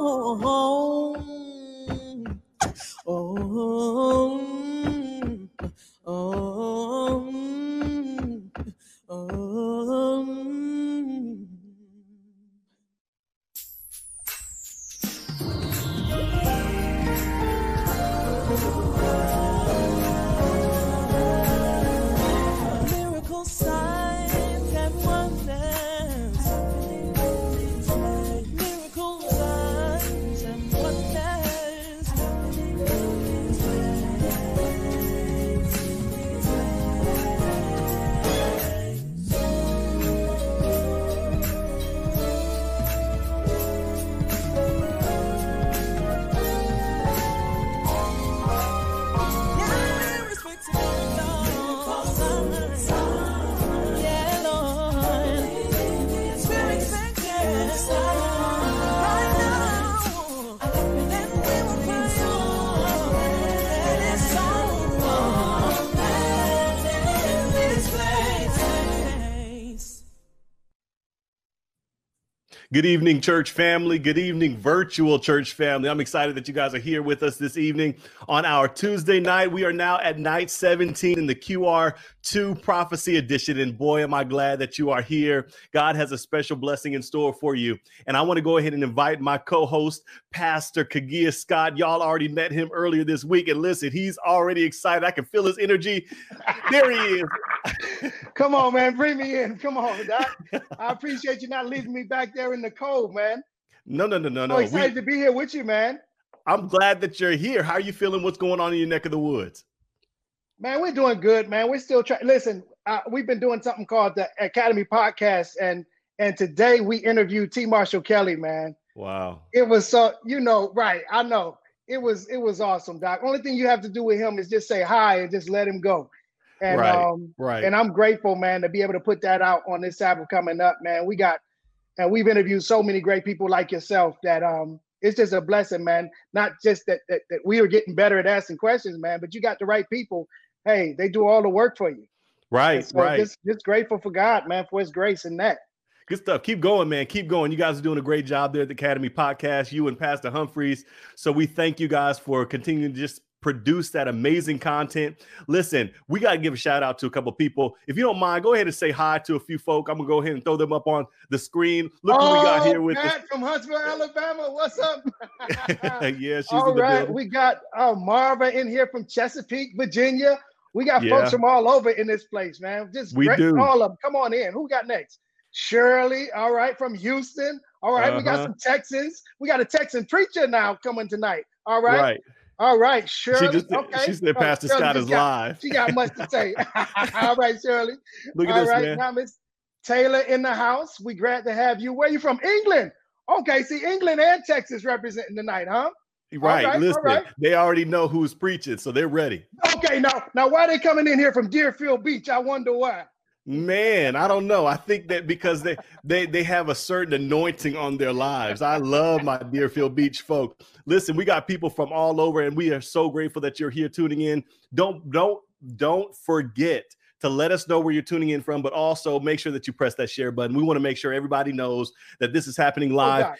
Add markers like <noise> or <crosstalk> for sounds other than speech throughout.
home. Oh. oh, oh. oh Good evening, church family. Good evening, virtual church family. I'm excited that you guys are here with us this evening on our Tuesday night. We are now at night 17 in the QR2 prophecy edition. And boy, am I glad that you are here. God has a special blessing in store for you. And I want to go ahead and invite my co host, Pastor Kagia Scott. Y'all already met him earlier this week. And listen, he's already excited. I can feel his energy. There he is. <laughs> Come on, man. Bring me in. Come on, Doc. I appreciate you not leaving me back there in the cold, man. No, no, no, no, no. I'm excited we, to be here with you, man. I'm glad that you're here. How are you feeling? What's going on in your neck of the woods? Man, we're doing good, man. We're still trying. Listen, uh, we've been doing something called the Academy Podcast, and and today we interviewed T. Marshall Kelly, man. Wow. It was so you know, right? I know it was it was awesome, Doc. Only thing you have to do with him is just say hi and just let him go. And right, um, right. And I'm grateful, man, to be able to put that out on this Sabbath coming up, man. We got and we've interviewed so many great people like yourself that um it's just a blessing, man. Not just that, that that we are getting better at asking questions, man, but you got the right people. Hey, they do all the work for you. Right, so right. Just, just grateful for God, man, for His grace in that. Good stuff. Keep going, man. Keep going. You guys are doing a great job there at the Academy Podcast. You and Pastor Humphreys. So we thank you guys for continuing to just produce that amazing content. Listen, we got to give a shout out to a couple people. If you don't mind, go ahead and say hi to a few folk. I'm gonna go ahead and throw them up on the screen. Look oh, who we got here with Pat us. from Huntsville, Alabama. What's up? <laughs> <laughs> yeah, she's all right. Building. We got uh, Marva in here from Chesapeake, Virginia. We got yeah. folks from all over in this place, man. Just we do. all of them. Come on in. Who got next? Shirley, all right, from Houston. All right, uh-huh. we got uh-huh. some Texans. We got a Texan preacher now coming tonight. All right. Right. All right, Shirley. She just okay. she said Pastor oh, Scott is got, live. She got much to say. <laughs> <laughs> All right, Shirley. Look at All this, right, man. Miss Taylor in the house. We glad to have you. Where you from? England. Okay, see England and Texas representing tonight, huh? Right. right Listen, right. they already know who's preaching, so they're ready. Okay, now now why are they coming in here from Deerfield Beach? I wonder why. Man, I don't know. I think that because they they they have a certain anointing on their lives. I love my Deerfield Beach folk. Listen, we got people from all over, and we are so grateful that you're here tuning in. Don't don't don't forget to let us know where you're tuning in from, but also make sure that you press that share button. We want to make sure everybody knows that this is happening oh, live. Oh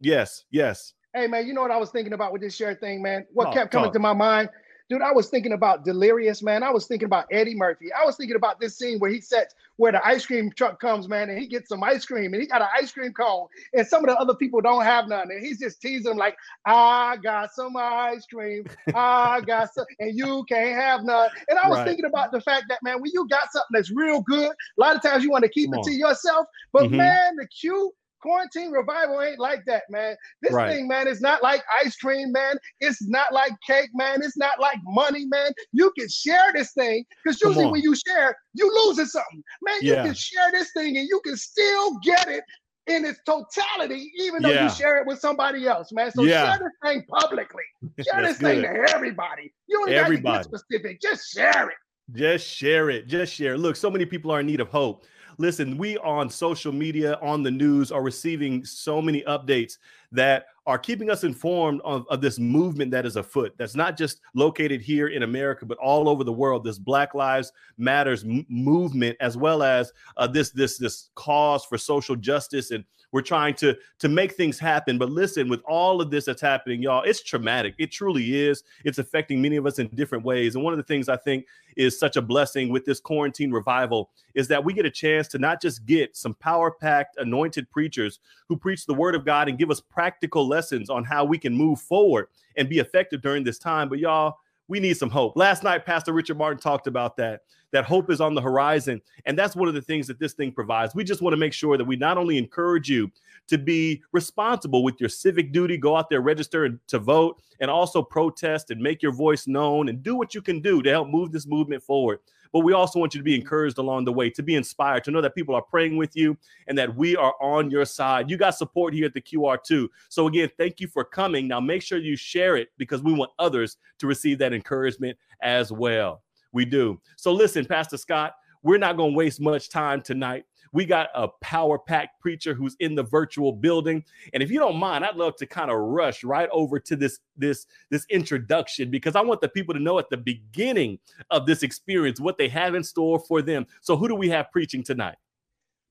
yes, yes. Hey man, you know what I was thinking about with this share thing, man? What oh, kept coming to my mind Dude, I was thinking about Delirious, man. I was thinking about Eddie Murphy. I was thinking about this scene where he sets where the ice cream truck comes, man, and he gets some ice cream and he got an ice cream cone, and some of the other people don't have none. And he's just teasing them like, I got some ice cream, I <laughs> got some, and you can't have none. And I was right. thinking about the fact that, man, when you got something that's real good, a lot of times you want to keep Come it on. to yourself. But mm-hmm. man, the cue Quarantine revival ain't like that, man. This right. thing, man, is not like ice cream, man. It's not like cake, man. It's not like money, man. You can share this thing because usually when you share, you losing something, man. You yeah. can share this thing and you can still get it in its totality, even though yeah. you share it with somebody else, man. So yeah. share this thing publicly. <laughs> Share this good. thing to everybody. You don't everybody. got to get specific. Just share it. Just share it. Just share. It. Look, so many people are in need of hope. Listen, we on social media, on the news, are receiving so many updates that are keeping us informed of, of, this movement that is afoot. That's not just located here in America, but all over the world. This Black Lives Matters m- movement, as well as uh, this this this cause for social justice and We're trying to to make things happen. But listen, with all of this that's happening, y'all, it's traumatic. It truly is. It's affecting many of us in different ways. And one of the things I think is such a blessing with this quarantine revival is that we get a chance to not just get some power packed, anointed preachers who preach the word of God and give us practical lessons on how we can move forward and be effective during this time, but y'all, we need some hope. Last night, Pastor Richard Martin talked about that, that hope is on the horizon. And that's one of the things that this thing provides. We just want to make sure that we not only encourage you to be responsible with your civic duty, go out there, register and to vote, and also protest and make your voice known and do what you can do to help move this movement forward. But we also want you to be encouraged along the way, to be inspired, to know that people are praying with you and that we are on your side. You got support here at the QR2. So again, thank you for coming. Now make sure you share it because we want others to receive that encouragement as well. We do. So listen, Pastor Scott, we're not going to waste much time tonight. We got a power packed preacher who's in the virtual building. And if you don't mind, I'd love to kind of rush right over to this this this introduction because I want the people to know at the beginning of this experience what they have in store for them. So who do we have preaching tonight?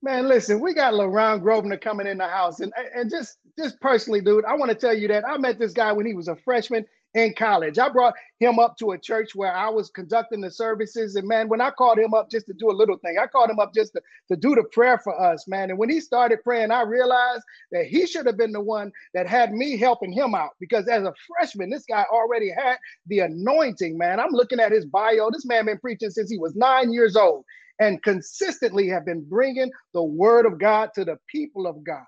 Man, listen, we got LaRon Grosvenor coming in the house. And, and just, just personally, dude, I want to tell you that I met this guy when he was a freshman in college. I brought him up to a church where I was conducting the services. And man, when I called him up just to do a little thing, I called him up just to, to do the prayer for us, man. And when he started praying, I realized that he should have been the one that had me helping him out because as a freshman, this guy already had the anointing, man. I'm looking at his bio. This man been preaching since he was nine years old and consistently have been bringing the word of God to the people of God.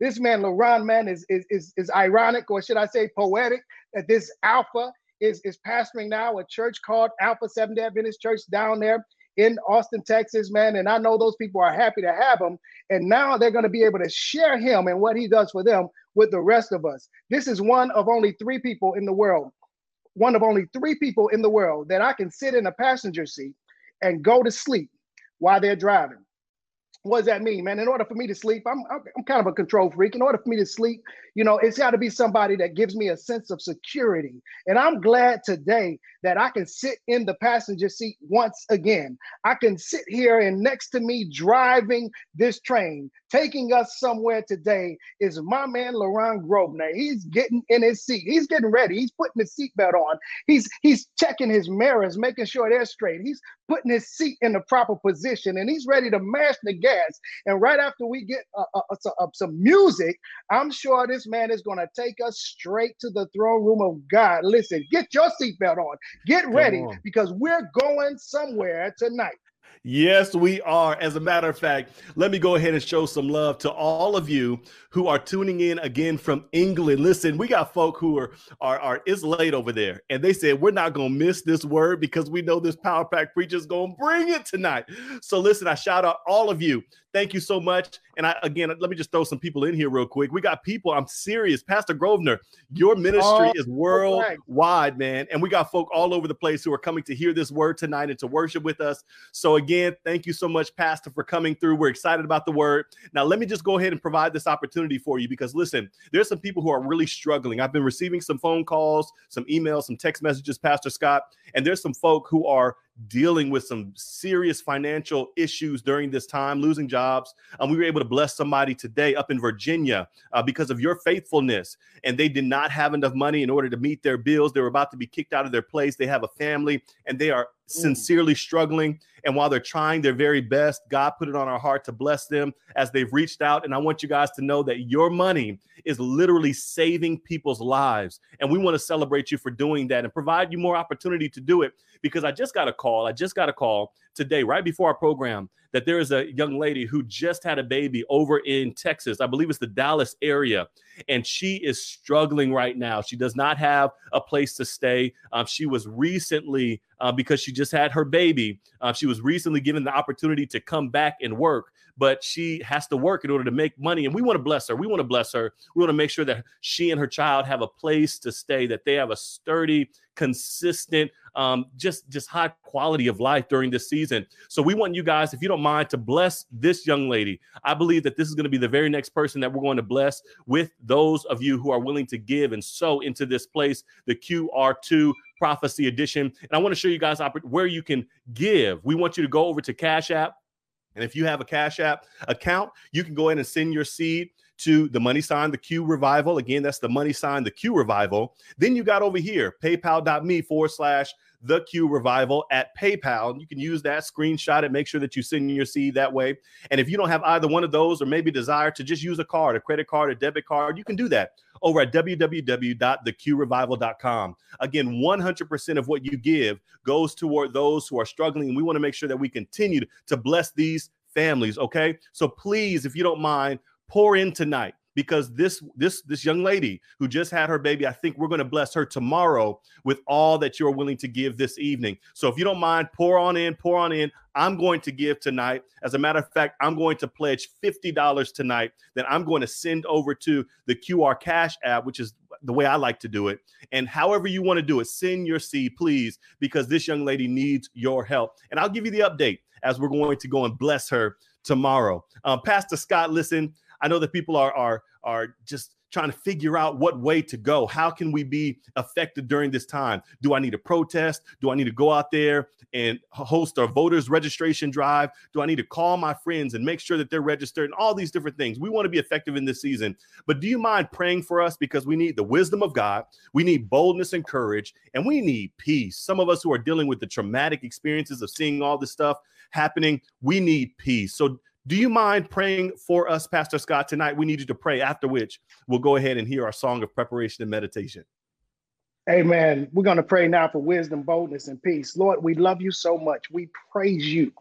This man, LaRon, man, is, is, is, is ironic, or should I say poetic, that this Alpha is, is pastoring now a church called Alpha Seventh day Adventist Church down there in Austin, Texas, man. And I know those people are happy to have him. And now they're going to be able to share him and what he does for them with the rest of us. This is one of only three people in the world, one of only three people in the world that I can sit in a passenger seat and go to sleep while they're driving. What does that mean, man? In order for me to sleep, I'm, I'm kind of a control freak. In order for me to sleep, you know, it's got to be somebody that gives me a sense of security. And I'm glad today that I can sit in the passenger seat once again. I can sit here and next to me driving this train, taking us somewhere today is my man LaRon Grosvenor. He's getting in his seat. He's getting ready. He's putting his seatbelt on. He's he's checking his mirrors, making sure they're straight. He's putting his seat in the proper position and he's ready to mash the gas. And right after we get uh, uh, uh, some music, I'm sure this man is going to take us straight to the throne room of God. Listen, get your seatbelt on. Get ready because we're going somewhere tonight. Yes, we are. As a matter of fact, let me go ahead and show some love to all of you who are tuning in again from England. Listen, we got folk who are are, are it's late over there, and they said we're not gonna miss this word because we know this power pack preacher is gonna bring it tonight. So listen, I shout out all of you. Thank you so much. And I again, let me just throw some people in here real quick. We got people. I'm serious, Pastor Grosvenor. Your oh, ministry oh, is worldwide, man, and we got folk all over the place who are coming to hear this word tonight and to worship with us. So again again, thank you so much, Pastor, for coming through. We're excited about the word. Now, let me just go ahead and provide this opportunity for you because listen, there's some people who are really struggling. I've been receiving some phone calls, some emails, some text messages, Pastor Scott, and there's some folk who are dealing with some serious financial issues during this time, losing jobs. Um, we were able to bless somebody today up in Virginia uh, because of your faithfulness. And they did not have enough money in order to meet their bills. They were about to be kicked out of their place. They have a family and they are. Mm. sincerely struggling. And while they're trying their very best, God put it on our heart to bless them as they've reached out. And I want you guys to know that your money is literally saving people's lives. And we want to celebrate you for doing that and provide you more opportunity to do it because I just got a call. I just got a call today, right before our program, that there is a young lady who just had a baby over in Texas. I believe it's the Dallas area. And she is struggling right now. She does not have a place to stay. Um, she was recently, uh, because she just had her baby, uh, she was recently given the opportunity to come back and work but she has to work in order to make money. And we want to bless her. We want to bless her. We want to make sure that she and her child have a place to stay, that they have a sturdy, consistent, um, just just high quality of life during this season. So we want you guys, if you don't mind, to bless this young lady. I believe that this is going to be the very next person that we're going to bless with those of you who are willing to give and sow into this place, the QR2 prophecy edition. And I want to show you guys where you can give. We want you to go over to Cash App. And if you have a Cash App account, you can go ahead and send your seed to the money sign, the Q revival. Again, that's the money sign, the Q revival. Then you got over here, paypal.me forward slash the Q Revival at PayPal. You can use that, screenshot it, make sure that you send your seed that way. And if you don't have either one of those, or maybe desire to just use a card, a credit card, a debit card, you can do that over at www.theqrevival.com. Again, 100% of what you give goes toward those who are struggling. And we want to make sure that we continue to bless these families. Okay. So please, if you don't mind, pour in tonight because this this this young lady who just had her baby, I think we're going to bless her tomorrow with all that you're willing to give this evening. So if you don't mind, pour on in, pour on in. I'm going to give tonight. As a matter of fact, I'm going to pledge $50 tonight that I'm going to send over to the QR Cash app, which is the way I like to do it. And however you want to do it, send your seed, please, because this young lady needs your help. And I'll give you the update as we're going to go and bless her tomorrow. Um, Pastor Scott, listen, I know that people are are are just trying to figure out what way to go. How can we be effective during this time? Do I need to protest? Do I need to go out there and host a voters registration drive? Do I need to call my friends and make sure that they're registered and all these different things? We want to be effective in this season. But do you mind praying for us because we need the wisdom of God, we need boldness and courage, and we need peace. Some of us who are dealing with the traumatic experiences of seeing all this stuff happening, we need peace. So do you mind praying for us, Pastor Scott, tonight? We need you to pray, after which we'll go ahead and hear our song of preparation and meditation. Amen. We're going to pray now for wisdom, boldness, and peace. Lord, we love you so much. We praise you.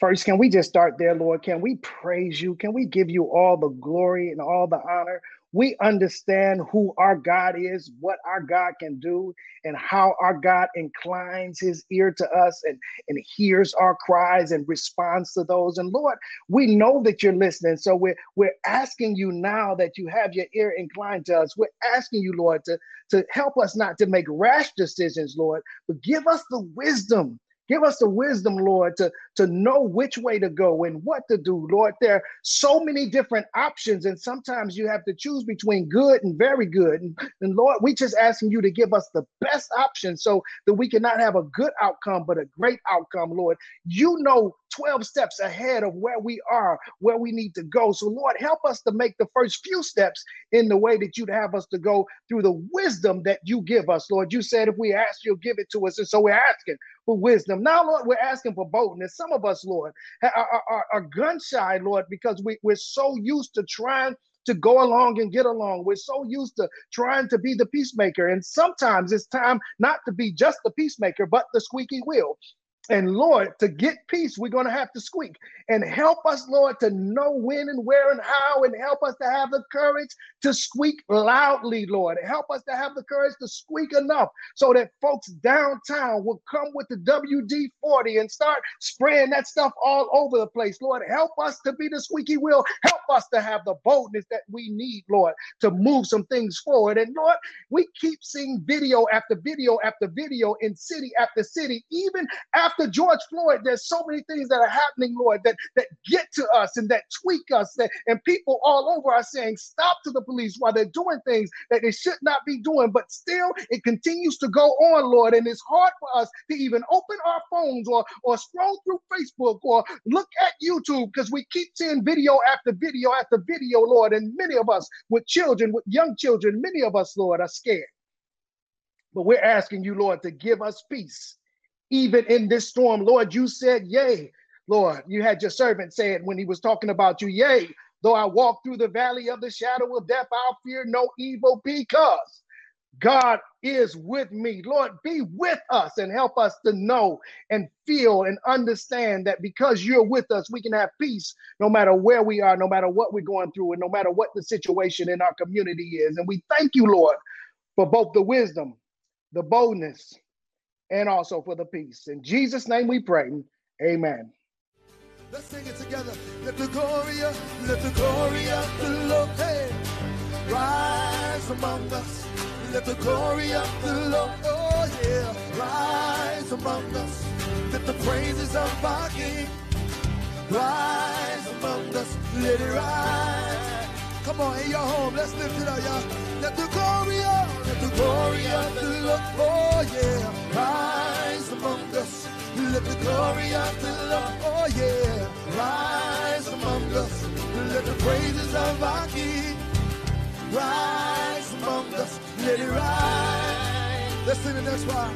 First, can we just start there, Lord? Can we praise you? Can we give you all the glory and all the honor? We understand who our God is, what our God can do, and how our God inclines his ear to us and, and hears our cries and responds to those. And Lord, we know that you're listening. So we're we're asking you now that you have your ear inclined to us. We're asking you, Lord, to, to help us not to make rash decisions, Lord, but give us the wisdom Give us the wisdom, Lord, to, to know which way to go and what to do, Lord. There are so many different options, and sometimes you have to choose between good and very good. And, and Lord, we just asking you to give us the best option so that we can not have a good outcome, but a great outcome, Lord. You know 12 steps ahead of where we are, where we need to go. So, Lord, help us to make the first few steps in the way that you'd have us to go through the wisdom that you give us, Lord. You said if we ask, you'll give it to us. And so we're asking for wisdom. Now, Lord, we're asking for boldness. Some of us, Lord, are, are, are gun shy, Lord, because we, we're so used to trying to go along and get along. We're so used to trying to be the peacemaker. And sometimes it's time not to be just the peacemaker, but the squeaky wheel. And Lord, to get peace, we're going to have to squeak. And help us, Lord, to know when and where and how, and help us to have the courage to squeak loudly, Lord. Help us to have the courage to squeak enough so that folks downtown will come with the WD 40 and start spraying that stuff all over the place. Lord, help us to be the squeaky wheel. Help us to have the boldness that we need, Lord, to move some things forward. And Lord, we keep seeing video after video after video in city after city, even after after George Floyd, there's so many things that are happening, Lord, that, that get to us and that tweak us. That, and people all over are saying, stop to the police while they're doing things that they should not be doing. But still, it continues to go on, Lord. And it's hard for us to even open our phones or, or scroll through Facebook or look at YouTube because we keep seeing video after video after video, Lord. And many of us with children, with young children, many of us, Lord, are scared. But we're asking you, Lord, to give us peace even in this storm. Lord, you said, Yea, Lord, you had your servant say it when he was talking about you, Yea, though I walk through the valley of the shadow of death, I'll fear no evil because God is with me. Lord, be with us and help us to know and feel and understand that because you're with us, we can have peace no matter where we are, no matter what we're going through, and no matter what the situation in our community is. And we thank you, Lord, for both the wisdom, the boldness, and also for the peace. In Jesus' name we pray. Amen. Let's sing it together. Let the glory let the glory of the Lord hey, rise among us. Let the glory of the Lord, oh yeah, rise among us. Let the praises of our King rise among us. Let it rise. Come on, in your home, let's lift it up, y'all. Let the glory of, let the glory of the Lord, oh yeah, rise among us. Let the glory of the Lord, oh yeah, rise among us. Let the praises of our King rise among us. Let it rise. Let's sing the next part.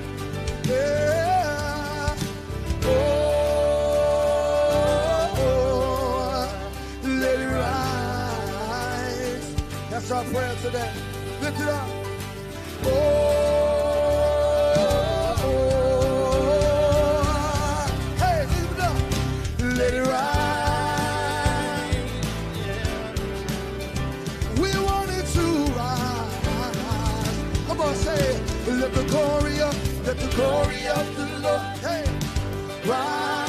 Yeah. Oh, our prayer today. Lift it up. Oh. Let it rise. We want it to rise. I'm gonna say, let the glory let the glory of the Lord, hey, rise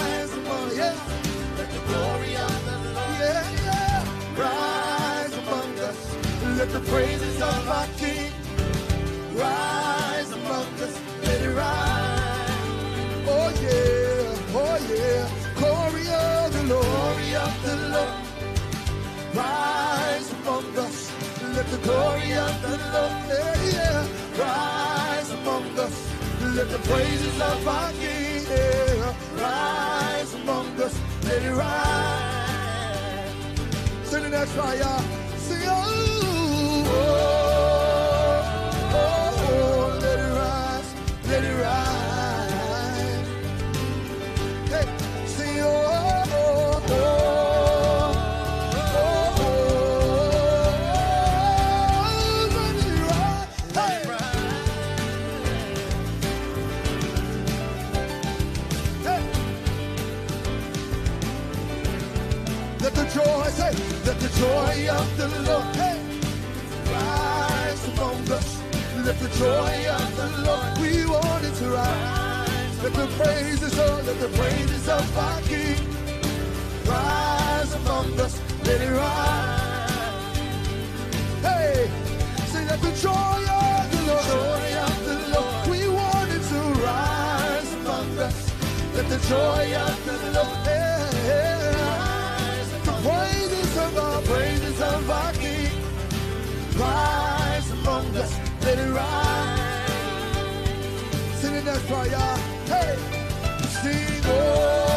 the praises of our King rise among us. Let it rise. Oh yeah, oh yeah. Glory of the Lord, glory of the Lord, rise among us. Let the glory of the Lord, yeah, yeah, rise among us. Let the praises of our King yeah, rise among us. Let it rise. Sing next part, y'all. Joy of the Lord, hey, rise among us. Let the joy of the Lord, we want it to rise. Let the praises of, let the praises of our King rise among us. Let it rise. Hey, say that the joy of the Lord, joy of the Lord, we want it to rise among us. Let the joy of the praises of our King rise among us. Let it rise. Sing the next part, y'all. Hey, sing oh,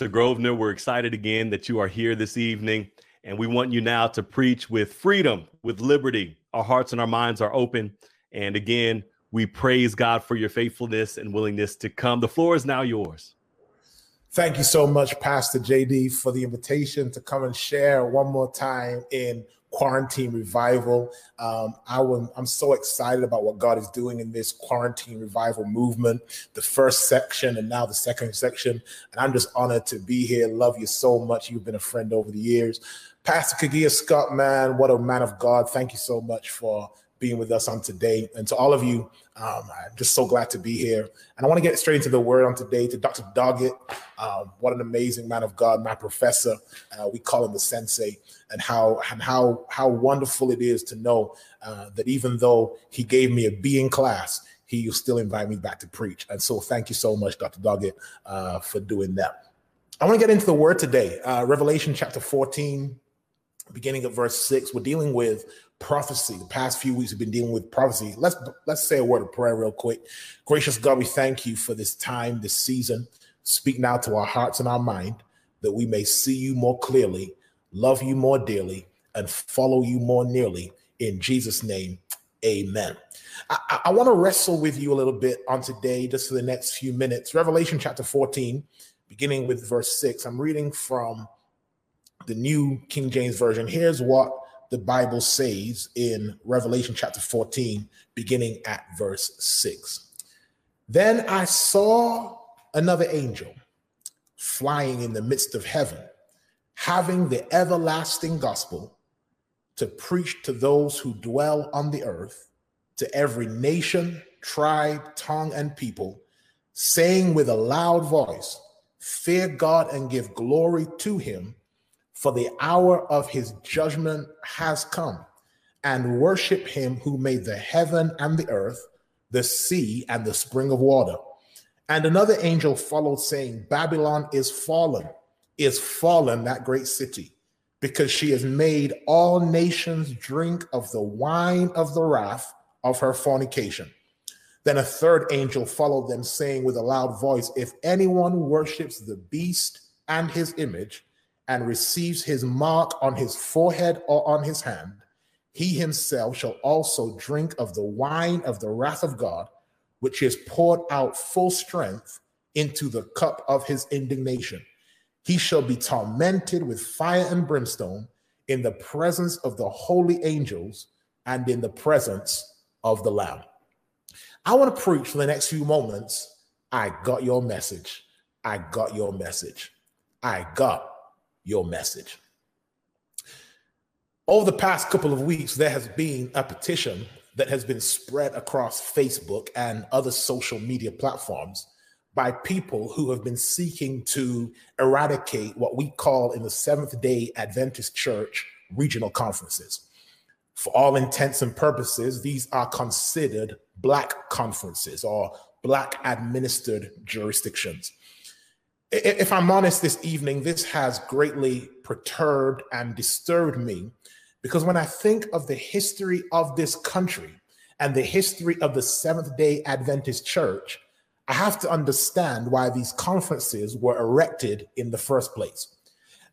Pastor Grosvenor, we're excited again that you are here this evening. And we want you now to preach with freedom, with liberty. Our hearts and our minds are open. And again, we praise God for your faithfulness and willingness to come. The floor is now yours. Thank you so much, Pastor JD, for the invitation to come and share one more time in quarantine revival. Um, I am so excited about what God is doing in this quarantine revival movement, the first section and now the second section. And I'm just honored to be here. Love you so much. You've been a friend over the years. Pastor Kagia Scott, man, what a man of God. Thank you so much for being with us on today. And to all of you, um, I'm just so glad to be here. And I want to get straight into the word on today to Dr. Doggett. Um, what an amazing man of God, my professor. Uh, we call him the sensei, and how and how how wonderful it is to know uh, that even though he gave me a B in class, he will still invite me back to preach. And so, thank you so much, Dr. Doggett, uh, for doing that. I want to get into the word today. Uh, Revelation chapter 14, beginning of verse 6. We're dealing with prophecy. The past few weeks we've been dealing with prophecy. Let's let's say a word of prayer real quick. Gracious God, we thank you for this time, this season. Speak now to our hearts and our mind that we may see you more clearly, love you more dearly, and follow you more nearly. In Jesus' name, amen. I, I want to wrestle with you a little bit on today, just for the next few minutes. Revelation chapter 14, beginning with verse 6. I'm reading from the New King James Version. Here's what the Bible says in Revelation chapter 14, beginning at verse 6. Then I saw another angel flying in the midst of heaven, having the everlasting gospel to preach to those who dwell on the earth, to every nation, tribe, tongue, and people, saying with a loud voice, Fear God and give glory to him for the hour of his judgment has come, and worship him who made the heaven and the earth, the sea, and the spring of water. And another angel followed, saying, Babylon is fallen, is fallen, that great city, because she has made all nations drink of the wine of the wrath of her fornication. Then a third angel followed them, saying with a loud voice, If anyone worships the beast and his image, and receives his mark on his forehead or on his hand, he himself shall also drink of the wine of the wrath of God, which is poured out full strength into the cup of his indignation. He shall be tormented with fire and brimstone in the presence of the holy angels and in the presence of the Lamb. I want to preach for the next few moments. I got your message. I got your message. I got your message. Over the past couple of weeks, there has been a petition that has been spread across Facebook and other social media platforms by people who have been seeking to eradicate what we call in the Seventh day Adventist Church regional conferences. For all intents and purposes, these are considered Black conferences or Black administered jurisdictions if I'm honest this evening, this has greatly perturbed and disturbed me because when I think of the history of this country and the history of the Seventh day Adventist Church, I have to understand why these conferences were erected in the first place.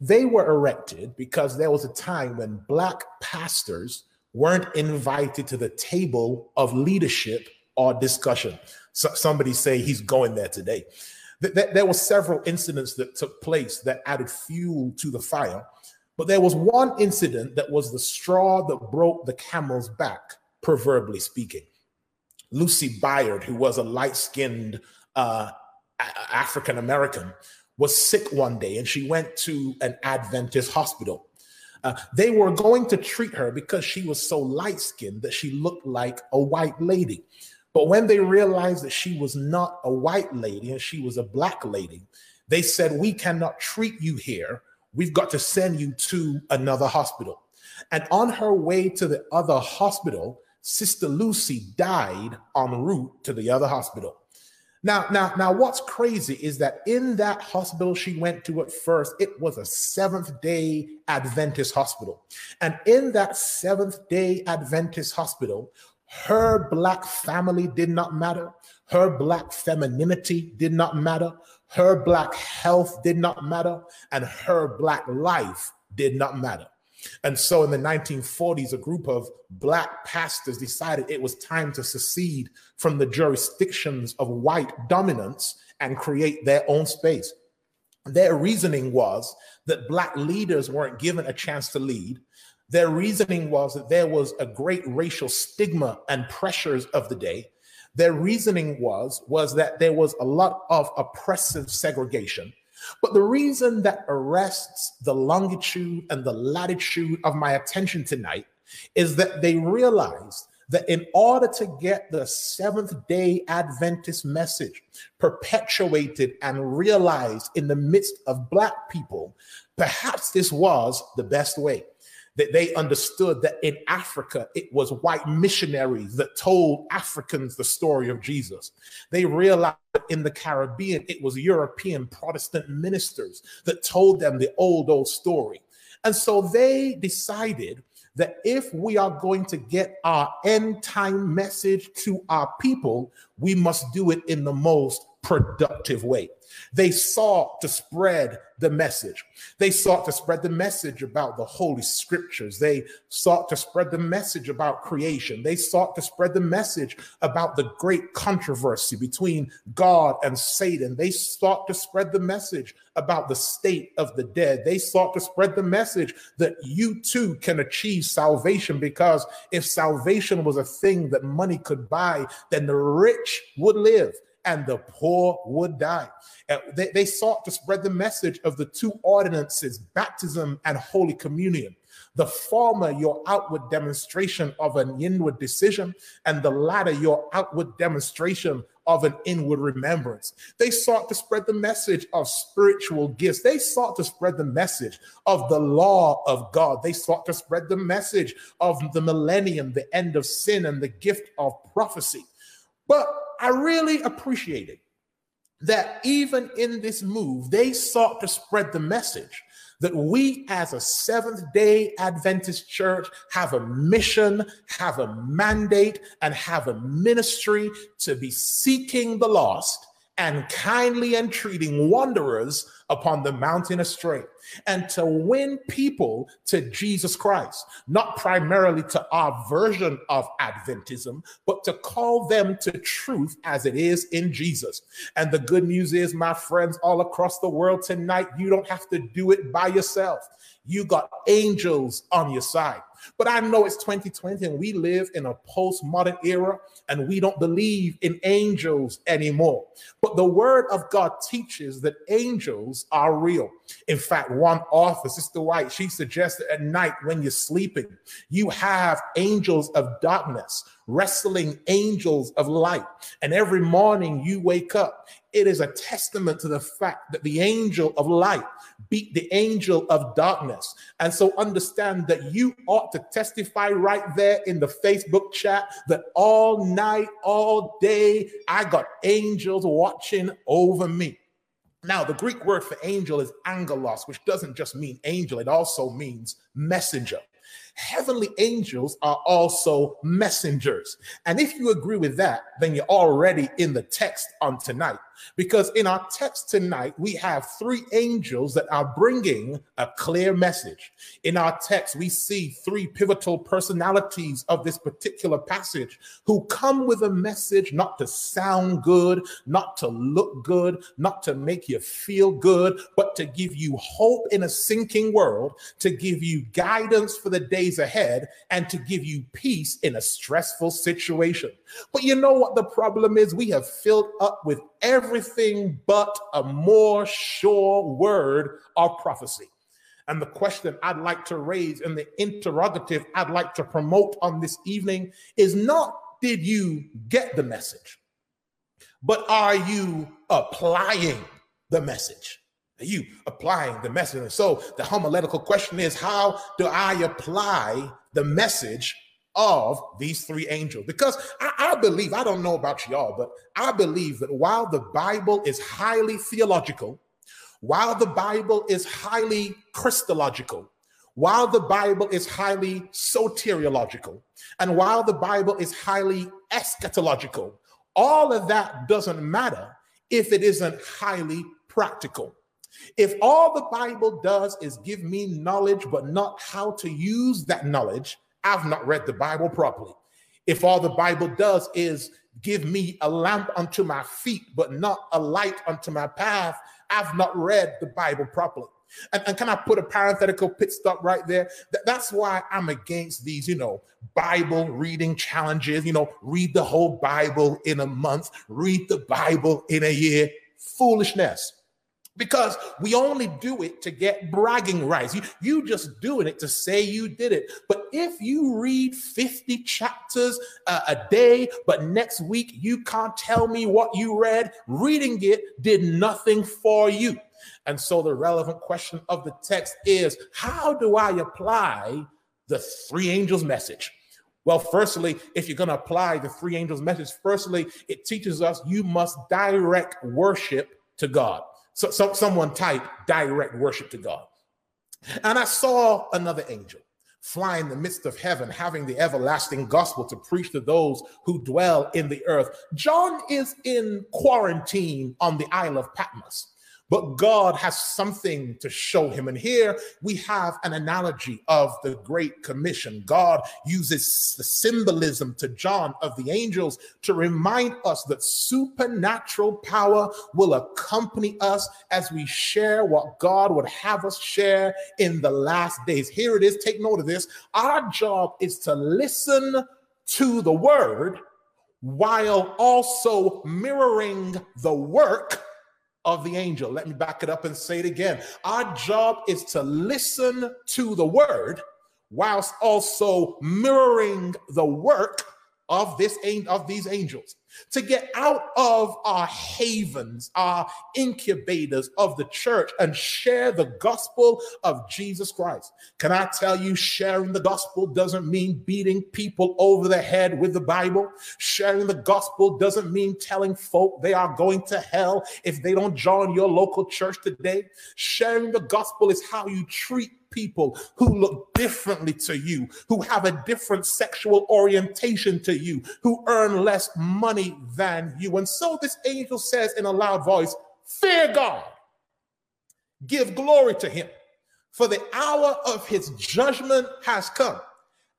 They were erected because there was a time when Black pastors weren't invited to the table of leadership or discussion. So somebody say he's going there today. Th- there were several incidents that took place that added fuel to the fire, but there was one incident that was the straw that broke the camel's back, proverbially speaking. Lucy Byard, who was a light skinned uh, African American, was sick one day and she went to an Adventist hospital. Uh, they were going to treat her because she was so light skinned that she looked like a white lady. But when they realized that she was not a white lady and she was a black lady, they said, We cannot treat you here. We've got to send you to another hospital. And on her way to the other hospital, Sister Lucy died en route to the other hospital. Now, now, now, what's crazy is that in that hospital she went to at first, it was a Seventh day Adventist hospital. And in that Seventh day Adventist hospital, her black family did not matter. Her black femininity did not matter. Her black health did not matter. And her black life did not matter. And so in the 1940s, a group of black pastors decided it was time to secede from the jurisdictions of white dominance and create their own space. Their reasoning was that black leaders weren't given a chance to lead, Their reasoning was that there was a great racial stigma and pressures of the day. Their reasoning was was that there was a lot of oppressive segregation. But the reason that arrests the longitude and the latitude of my attention tonight is that they realized that in order to get the Seventh day Adventist message perpetuated and realized in the midst of Black people, perhaps this was the best way that they understood that in Africa, it was white missionaries that told Africans the story of Jesus. They realized that in the Caribbean, it was European Protestant ministers that told them the old, old story. And so they decided that if we are going to get our end time message to our people, we must do it in the most productive way. They sought to spread the message. They sought to spread the message about the Holy Scriptures. They sought to spread the message about creation. They sought to spread the message about the great controversy between God and Satan. They sought to spread the message about the state of the dead. They sought to spread the message that you too can achieve salvation because if salvation was a thing that money could buy, then the rich would live and the poor would die. They, they sought to spread the message of the two ordinances, baptism and Holy Communion. The former, your outward demonstration of an inward decision, and the latter, your outward demonstration of an inward remembrance. They sought to spread the message of spiritual gifts. They sought to spread the message of the law of God. They sought to spread the message of the millennium, the end of sin, and the gift of prophecy. But I really appreciated that even in this move, they sought to spread the message that we as a Seventh day Adventist church have a mission, have a mandate, and have a ministry to be seeking the lost and kindly entreating wanderers upon the mountain astray and to win people to Jesus Christ, not primarily to our version of Adventism, but to call them to truth as it is in Jesus. And the good news is, my friends, all across the world tonight, you don't have to do it by yourself. You got angels on your side. But I know it's 2020 and we live in a postmodern era and we don't believe in angels anymore. But the word of God teaches that angels are real. In fact, one author, Sister White, she suggested at night when you're sleeping, you have angels of darkness wrestling angels of light. And every morning you wake up, it is a testament to the fact that the angel of light beat the angel of darkness. And so understand that you ought to testify right there in the Facebook chat that all night, all day, I got angels watching over me. Now, the Greek word for angel is angelos, which doesn't just mean angel, it also means messenger. Heavenly angels are also messengers. And if you agree with that, then you're already in the text on tonight. Because in our text tonight, we have three angels that are bringing a clear message. In our text, we see three pivotal personalities of this particular passage who come with a message not to sound good, not to look good, not to make you feel good, but to give you hope in a sinking world, to give you guidance for the days ahead, and to give you peace in a stressful situation. But you know what the problem is? We have filled up with everything but a more sure word of prophecy. And the question I'd like to raise and the interrogative I'd like to promote on this evening is not did you get the message, but are you applying the message? Are you applying the message? And so the homiletical question is how do I apply the message of these three angels. Because I, I, believe, I don't know about y'all, but I believe that while the Bible is highly theological, while the Bible is highly Christological, while the Bible is highly soteriological, and while the Bible is highly eschatological, all of that doesn't matter if it isn't highly practical. If all the Bible does is give me knowledge, but not how to use that knowledge, I've not read the Bible properly. If all the Bible does is give me a lamp unto my feet, but not a light unto my path, I've not read the Bible properly. And, and, can I put a parenthetical pit stop right there? that's why I'm against these, you know, Bible reading challenges. You know, read the whole Bible in a month, read the Bible in a year. Foolishness because we only do it to get bragging rights. You, you just doing it to say you did it. But if you read 50 chapters uh, a day, but next week you can't tell me what you read, reading it did nothing for you. And so the relevant question of the text is how do I apply the three angels' message? Well, firstly, if you're going to apply the three angels' message, firstly, it teaches us you must direct worship to God. So, so someone type direct worship to God. And I saw another angel fly in the midst of heaven, having the everlasting gospel to preach to those who dwell in the earth. John is in quarantine on the Isle of Patmos but God has something to show him. And here we have an analogy of the Great Commission. God uses the symbolism to John of the angels to remind us that supernatural power will accompany us as we share what God would have us share in the last days. Here it is. Take note of this. Our job is to listen to the word while also mirroring the work of the angel. Let me back it up and say it again. Our job is to listen to the word whilst also mirroring the work of this of these angels to get out of our havens, our incubators of the church, and share the gospel of Jesus Christ. Can I tell you, sharing the gospel doesn't mean beating people over the head with the Bible? Sharing the gospel doesn't mean telling folk they are going to hell if they don't join your local church today. Sharing the gospel is how you treat people who look differently to you, who have a different sexual orientation to you, who earn less money than you. And so this angel says in a loud voice, Fear God, give glory to him, for the hour of his judgment has come.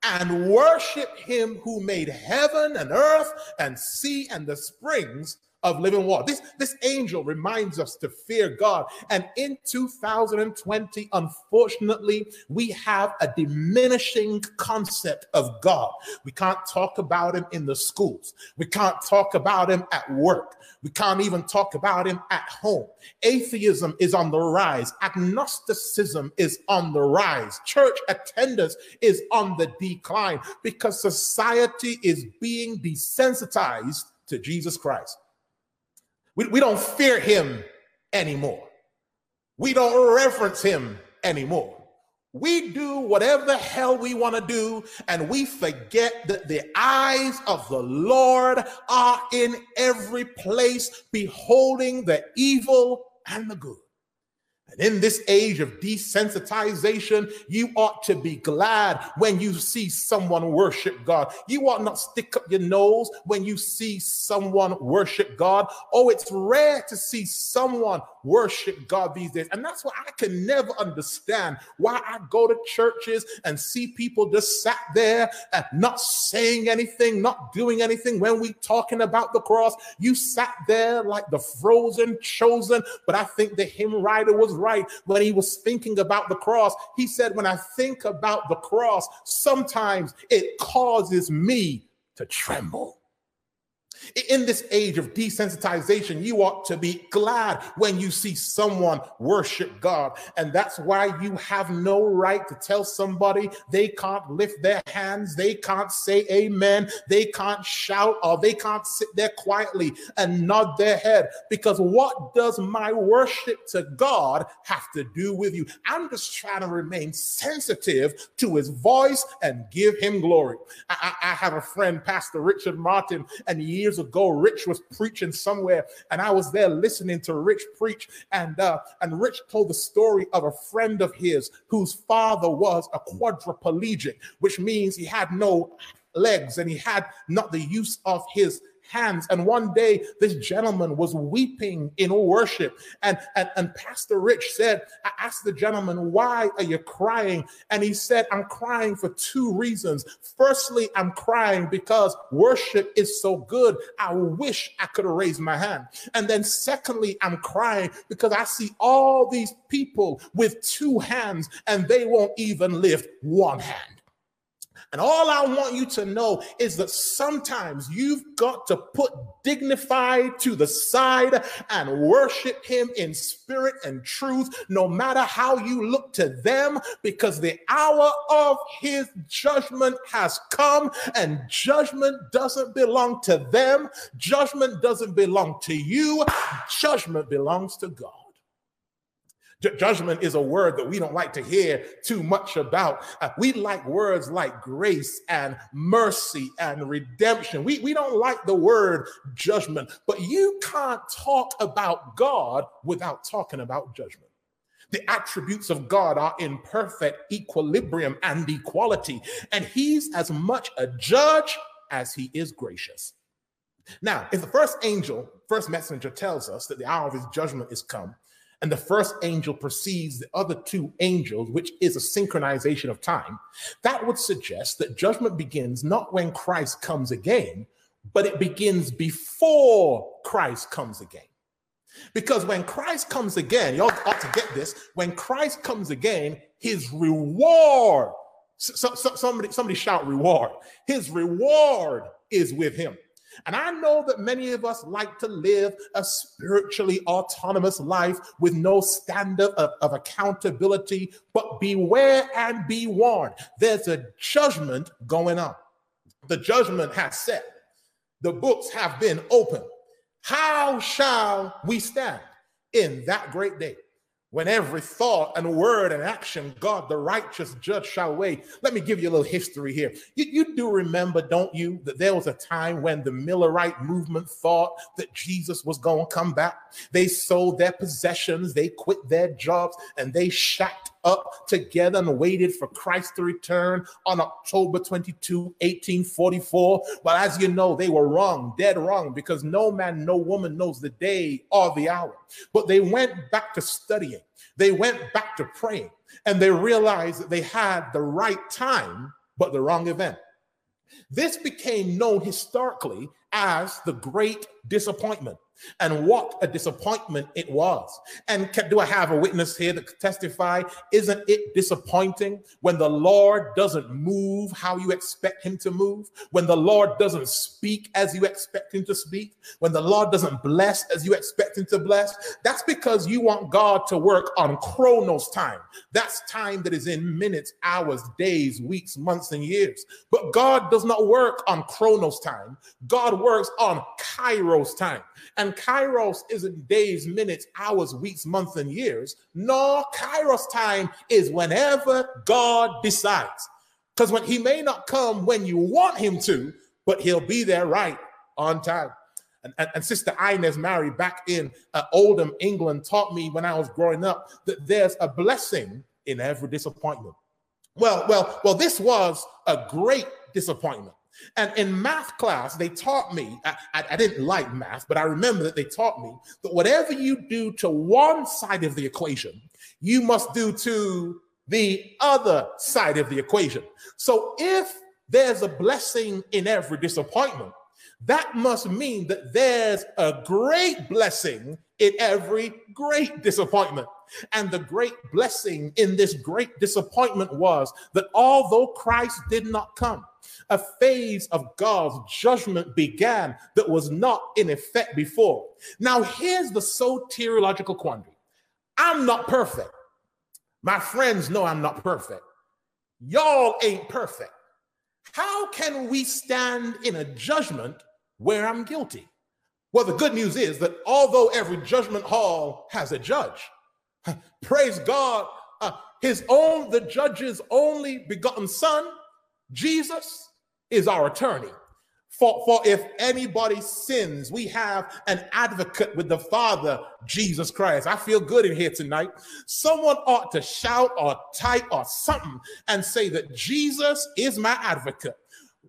And worship him who made heaven and earth and sea and the springs of living water. This, this angel reminds us to fear God. And in 2020, unfortunately, we have a diminishing concept of God. We can't talk about him in the schools. We can't talk about him at work. We can't even talk about him at home. Atheism is on the rise. Agnosticism is on the rise. Church attendance is on the decline because society is being desensitized to Jesus Christ. We, we don't fear him anymore. We don't reference him anymore. We do whatever the hell we want to do, and we forget that the eyes of the Lord are in every place, beholding the evil and the good. And in this age of desensitization, you ought to be glad when you see someone worship God. You ought not stick up your nose when you see someone worship God. Oh, it's rare to see someone worship God these days. And that's why I can never understand why I go to churches and see people just sat there and not saying anything, not doing anything when we talking about the cross. You sat there like the frozen chosen, but I think the hymn writer was right when he was thinking about the cross. He said, When I think about the cross, sometimes it causes me to tremble. In this age of desensitization, you ought to be glad when you see someone worship God. And that's why you have no right to tell somebody they can't lift their hands, they can't say amen, they can't shout, or they can't sit there quietly and nod their head. Because what does my worship to God have to do with you? I'm just trying to remain sensitive to his voice and give him glory. I, I, I have a friend, Pastor Richard Martin, and years ago, Rich was preaching somewhere, and I was there listening to Rich preach. And uh, and Rich told the story of a friend of his whose father was a quadriplegic, which means he had no legs and he had not the use of his hands. And one day, this gentleman was weeping in worship. And, and, and Pastor Rich said, I asked the gentleman, Why are you crying? And he said, I'm crying for two reasons. Firstly, I'm crying because worship is so good. I wish I could have raised my hand. And then, secondly, I'm crying because I see all these people with two hands and they won't even lift one hand. And all I want you to know is that sometimes you've got to put dignified to the side and worship him in spirit and truth, no matter how you look to them, because the hour of his judgment has come, and judgment doesn't belong to them. Judgment doesn't belong to you. Judgment belongs to God. J- judgment is a word that we don't like to hear too much about. Uh, we like words like grace and mercy and redemption. We, we don't like the word judgment, but you can't talk about God without talking about judgment. The attributes of God are in perfect equilibrium and equality, and He's as much a judge as He is gracious. Now, if the first angel, first messenger tells us that the hour of his judgment is come, and the first angel precedes the other two angels, which is a synchronization of time, that would suggest that judgment begins not when Christ comes again, but it begins before Christ comes again. Because when Christ comes again, y'all ought to get this. When Christ comes again, his reward, so, so, somebody, somebody shout reward. His reward is with him. And I know that many of us like to live a spiritually autonomous life with no standard of, of, accountability, but beware and be warned. There's a judgment going on. The judgment has set, the books have been opened. How shall we stand in that great day? When every thought and word and action God, the righteous judge, shall weigh. Let me give you a little history here. You, you, do remember, don't you, that there was a time when the Millerite movement thought that Jesus was going to come back. They sold their possessions, they quit their jobs, and they shacked up together and waited for Christ to return on October 22, 1844. But as you know, they were wrong, dead wrong, because no man, no woman knows the day or the hour. But they went back to studying, they went back to praying, and they realized that they had the right time, but the wrong event. This became known historically as the Great Disappointment. And what a disappointment it was. And do I have a witness here that testify? Isn't it disappointing when the Lord doesn't move how you expect him to move? When the Lord doesn't speak as you expect him to speak? When the Lord doesn't bless as you expect him to bless? That's because you want God to work on chronos time. That's time that is in minutes, hours, days, weeks, months, and years. But God does not work on chronos time. God works on kairos time. And kairos isn't days, minutes, hours, weeks, months, and years. No, kairos time is whenever God decides. Because when he may not come when you want him to, but he'll be there right on time. And, and, and Sister Inez Mary back in uh, Oldham, England, taught me when I was growing up that there's a blessing in every disappointment. Well, well, well, this was a great disappointment. And in math class, they taught me, I, I, I, didn't like math, but I remember that they taught me that whatever you do to one side of the equation, you must do to the other side of the equation. So if there's a blessing in every disappointment, that must mean that there's a great blessing in every great disappointment. And the great blessing in this great disappointment was that although Christ did not come, a phase of God's judgment began that was not in effect before. Now, here's the soteriological quandary I'm not perfect. My friends know I'm not perfect. Y'all ain't perfect. How can we stand in a judgment where I'm guilty? Well, the good news is that although every judgment hall has a judge, <laughs> praise God, uh, his own, the judge's only begotten son, Jesus, is our attorney. For, for if anybody sins, we have an advocate with the Father, Jesus Christ. I feel good in here tonight. Someone ought to shout or type or something and say that Jesus is my advocate.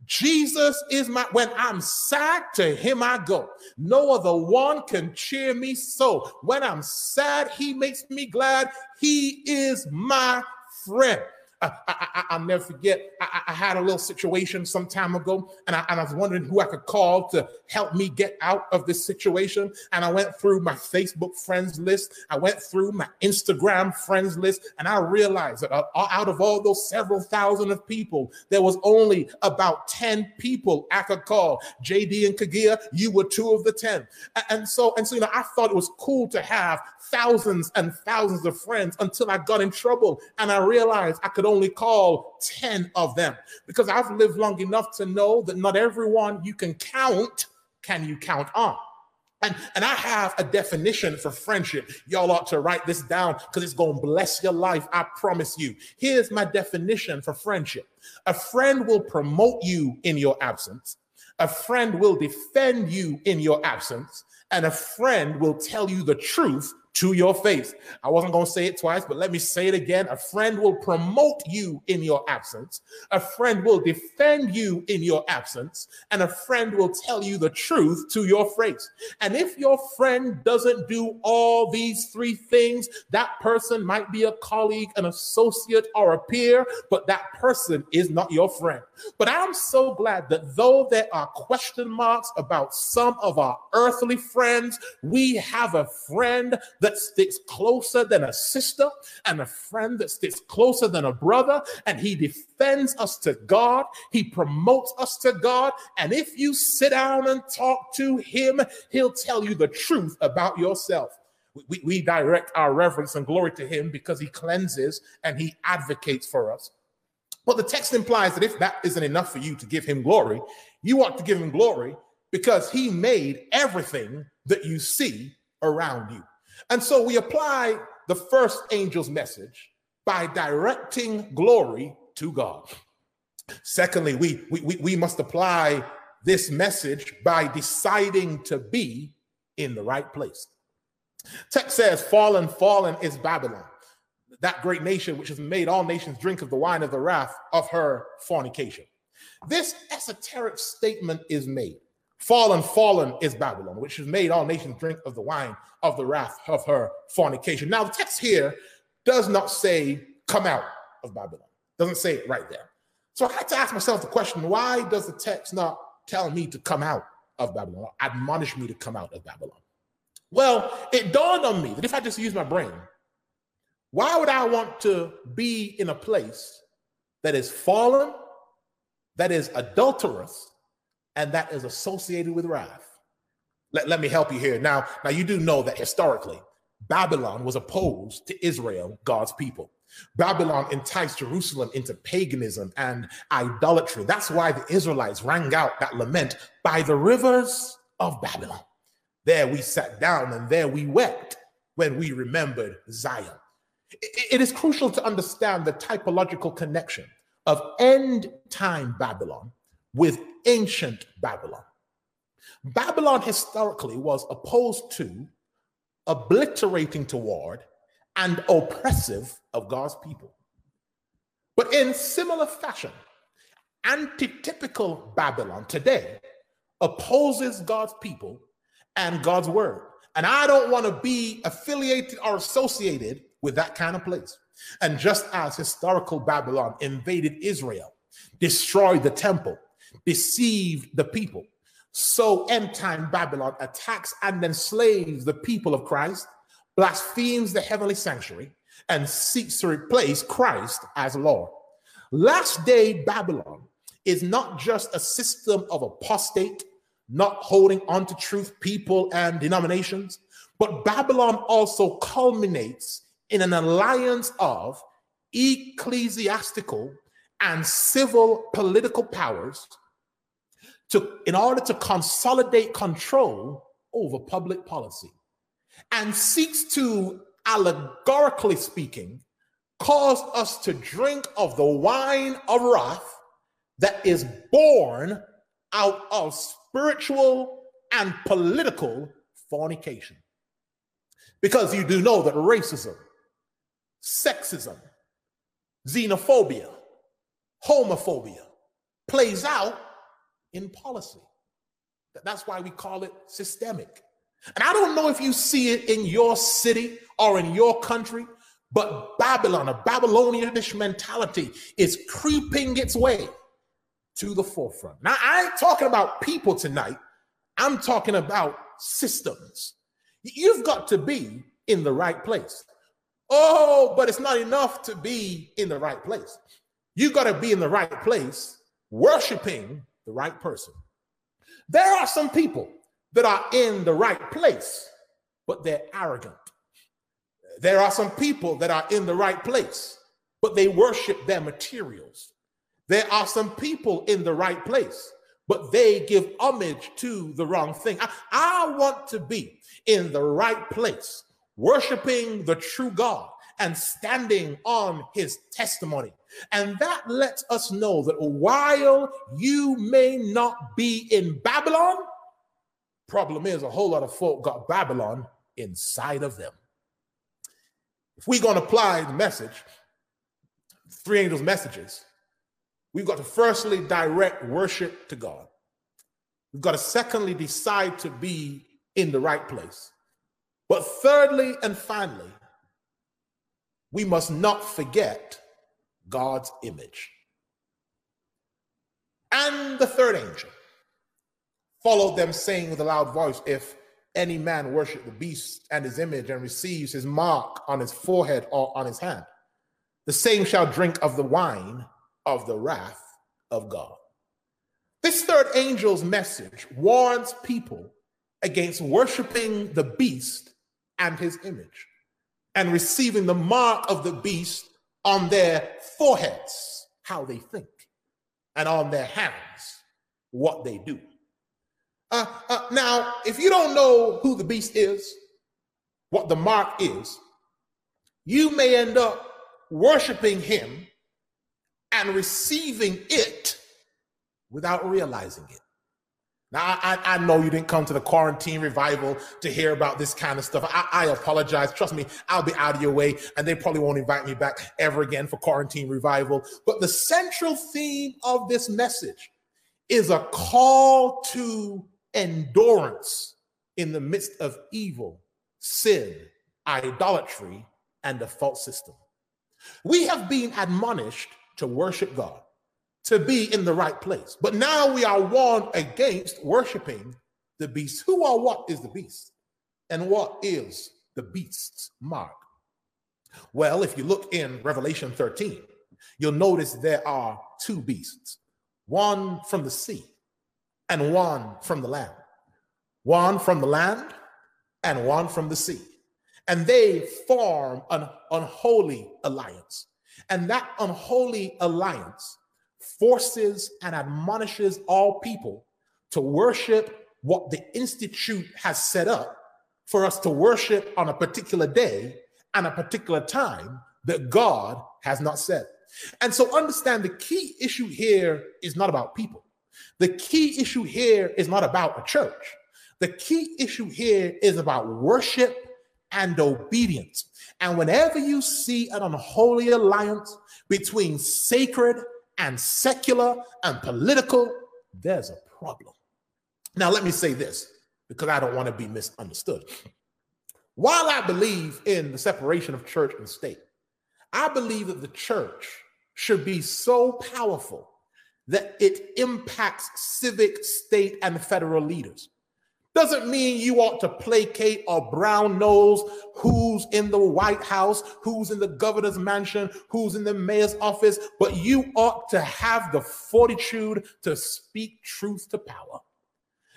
Jesus is my, when I'm sad, to him I go. No other one can cheer me so. When I'm sad, he makes me glad. He is my friend. I, will never forget. I, I, had a little situation some time ago, and I, and I was wondering who I could call to help me get out of this situation. And I went through my Facebook friends list, I went through my Instagram friends list, and I realized that uh, out of all those several thousand of people, there was only about 10 people I could call. JD and Kagia, you were two of the 10. And so, and so, you know, I thought it was cool to have thousands and thousands of friends until I got in trouble and I realized I could only call 10 of them because I've lived long enough to know that not everyone you can count can you count on. And, and I have a definition for friendship. Y'all ought to write this down because it's going to bless your life. I promise you. Here's my definition for friendship a friend will promote you in your absence, a friend will defend you in your absence, and a friend will tell you the truth to your face. I wasn't going to say it twice, but let me say it again. A friend will promote you in your absence, a friend will defend you in your absence, and a friend will tell you the truth to your face. And if your friend doesn't do all these three things, that person might be a colleague, an associate, or a peer, but that person is not your friend. But I'm so glad that though there are question marks about some of our earthly friends, we have a friend that sticks closer than a sister and a friend that sticks closer than a brother. And he defends us to God, he promotes us to God. And if you sit down and talk to him, he'll tell you the truth about yourself. We, we, direct our reverence and glory to him because he cleanses and he advocates for us. But the text implies that if that isn't enough for you to give him glory, you ought to give him glory because he made everything that you see around you. And so we apply the first angel's message by directing glory to God. Secondly, we, we, we must apply this message by deciding to be in the right place. Text says, Fallen, fallen is Babylon, that great nation which has made all nations drink of the wine of the wrath of her fornication. This esoteric statement is made Fallen, fallen is Babylon, which has made all nations drink of the wine of the wrath of her fornication. Now, the text here does not say, come out of Babylon. Doesn't say it right there. So I had to ask myself the question, why does the text not tell me to come out of Babylon, admonish me to come out of Babylon? Well, it dawned on me that if I just use my brain, why would I want to be in a place that is fallen, that is adulterous, and that is associated with wrath. Let, let me help you here. Now, now you do know that historically, Babylon was opposed to Israel, God's people. Babylon enticed Jerusalem into paganism and idolatry. That's why the Israelites rang out that lament by the rivers of Babylon. There we sat down and there we wept when we remembered Zion. It is crucial to understand the typological connection of end time Babylon with ancient Babylon. Babylon historically was opposed to, obliterating toward, and oppressive of God's people. But in similar fashion, antitypical Babylon today opposes God's people and God's word. And I don't want to be affiliated or associated with that kind of place. And just as historical Babylon invaded Israel, destroyed the temple, deceived the people. So end time Babylon attacks and enslaves the people of Christ, blasphemes the heavenly sanctuary, and seeks to replace Christ as Lord. Last day Babylon is not just a system of apostate, not holding on to truth people and denominations, but Babylon also culminates in an alliance of ecclesiastical and civil political powers to, in order to consolidate control over public policy and seeks to, allegorically speaking, cause us to drink of the wine of wrath that is born out of spiritual and political fornication. Because you do know that racism, sexism, xenophobia, homophobia, plays out in policy. That's why we call it systemic. And I don't know if you see it in your city or in your country, but Babylon, a Babylonianish mentality, is creeping its way to the forefront. Now, I ain't talking about people tonight, I'm talking about systems. You've got to be in the right place. Oh, but it's not enough to be in the right place. You got to be in the right place, worshiping the right person. There are some people that are in the right place, but they're arrogant. There are some people that are in the right place, but they worship their materials. There are some people in the right place, but they give homage to the wrong thing. I, I want to be in the right place, worshiping the true God and standing on his testimony. And that lets us know that while you may not be in Babylon, problem is a whole lot of folk got Babylon inside of them. If we're going to apply the message, three angels' messages, we've got to firstly direct worship to God. We've got to secondly decide to be in the right place. But thirdly and finally, we must not forget God's image. And the third angel followed them, saying with a loud voice, If any man worship the beast and his image and receives his mark on his forehead or on his hand, the same shall drink of the wine of the wrath of God. This third angel's message warns people against worshiping the beast and his image and receiving the mark of the beast on their foreheads, how they think, and on their hands, what they do. Uh, uh, now, if you don't know who the beast is, what the mark is, you may end up worshiping him and receiving it without realizing it. Now, I, I know you didn't come to the quarantine revival to hear about this kind of stuff. I, I, apologize. Trust me, I'll be out of your way, and they probably won't invite me back ever again for quarantine revival. But the central theme of this message is a call to endurance in the midst of evil, sin, idolatry, and a false system. We have been admonished to worship God to be in the right place. But now we are warned against worshiping the beast. Who or what is the beast? And what is the beast's mark? Well, if you look in Revelation 13, you'll notice there are two beasts one from the sea and one from the land. One from the land and one from the sea. And they form an unholy alliance. And that unholy alliance forces and admonishes all people to worship what the Institute has set up for us to worship on a particular day and a particular time that God has not said. And so understand the key issue here is not about people. The key issue here is not about a church. The key issue here is about worship and obedience. And whenever you see an unholy alliance between sacred and secular and political, there's a problem. Now, let me say this because I don't want to be misunderstood. While I believe in the separation of church and state, I believe that the church should be so powerful that it impacts civic, state, and federal leaders. Doesn't mean you ought to placate or brown nose who's in the White House, who's in the governor's mansion, who's in the mayor's office, but you ought to have the fortitude to speak truth to power.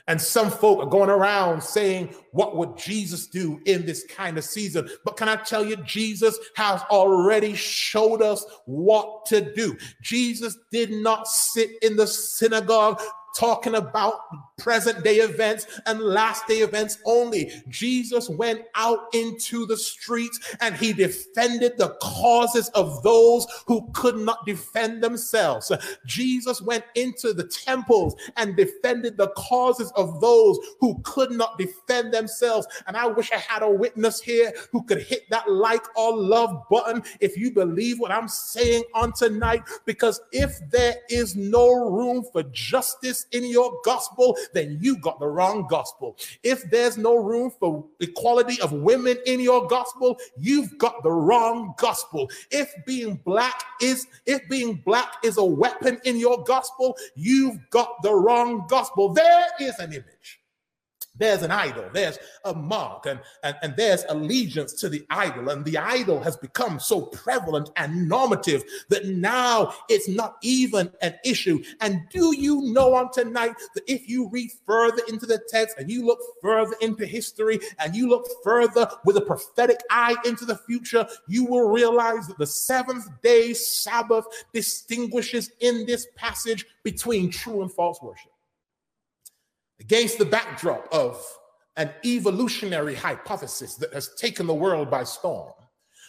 And some folk are going around saying, What would Jesus do in this kind of season? But can I tell you, Jesus has already showed us what to do. Jesus did not sit in the synagogue talking about present day events and last day events only. Jesus went out into the streets and he defended the causes of those who could not defend themselves. Jesus went into the temples and defended the causes of those who could not defend themselves. And I wish I had a witness here who could hit that like or love button if you believe what I'm saying on tonight. Because if there is no room for justice in your gospel, then you got the wrong gospel. If there's no room for equality of women in your gospel, you've got the wrong gospel. If being black is if being black is a weapon in your gospel, you've got the wrong gospel. There is an image there's an idol, there's a mark, and, and, and there's allegiance to the idol. And the idol has become so prevalent and normative that now it's not even an issue. And do you know on tonight that if you read further into the text and you look further into history and you look further with a prophetic eye into the future, you will realize that the seventh day Sabbath distinguishes in this passage between true and false worship against the backdrop of an evolutionary hypothesis that has taken the world by storm.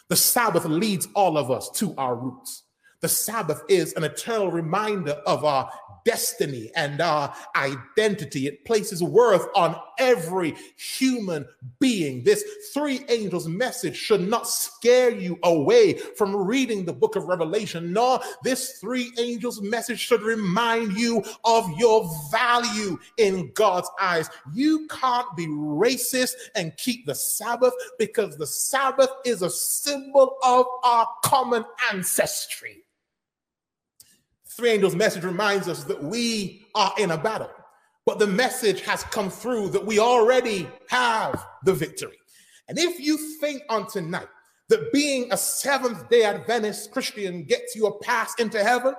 The Sabbath leads all of us to our roots. The Sabbath is an eternal reminder of our destiny and our identity. It places worth on every human being. This three angels message should not scare you away from reading the book of Revelation, nor this three angels message should remind you of your value in God's eyes. You can't be racist and keep the Sabbath because the Sabbath is a symbol of our common ancestry. Three angels message reminds us that we are in a battle, but the message has come through that we already have the victory. And if you think on tonight that being a Seventh day Adventist Christian gets you a pass into heaven,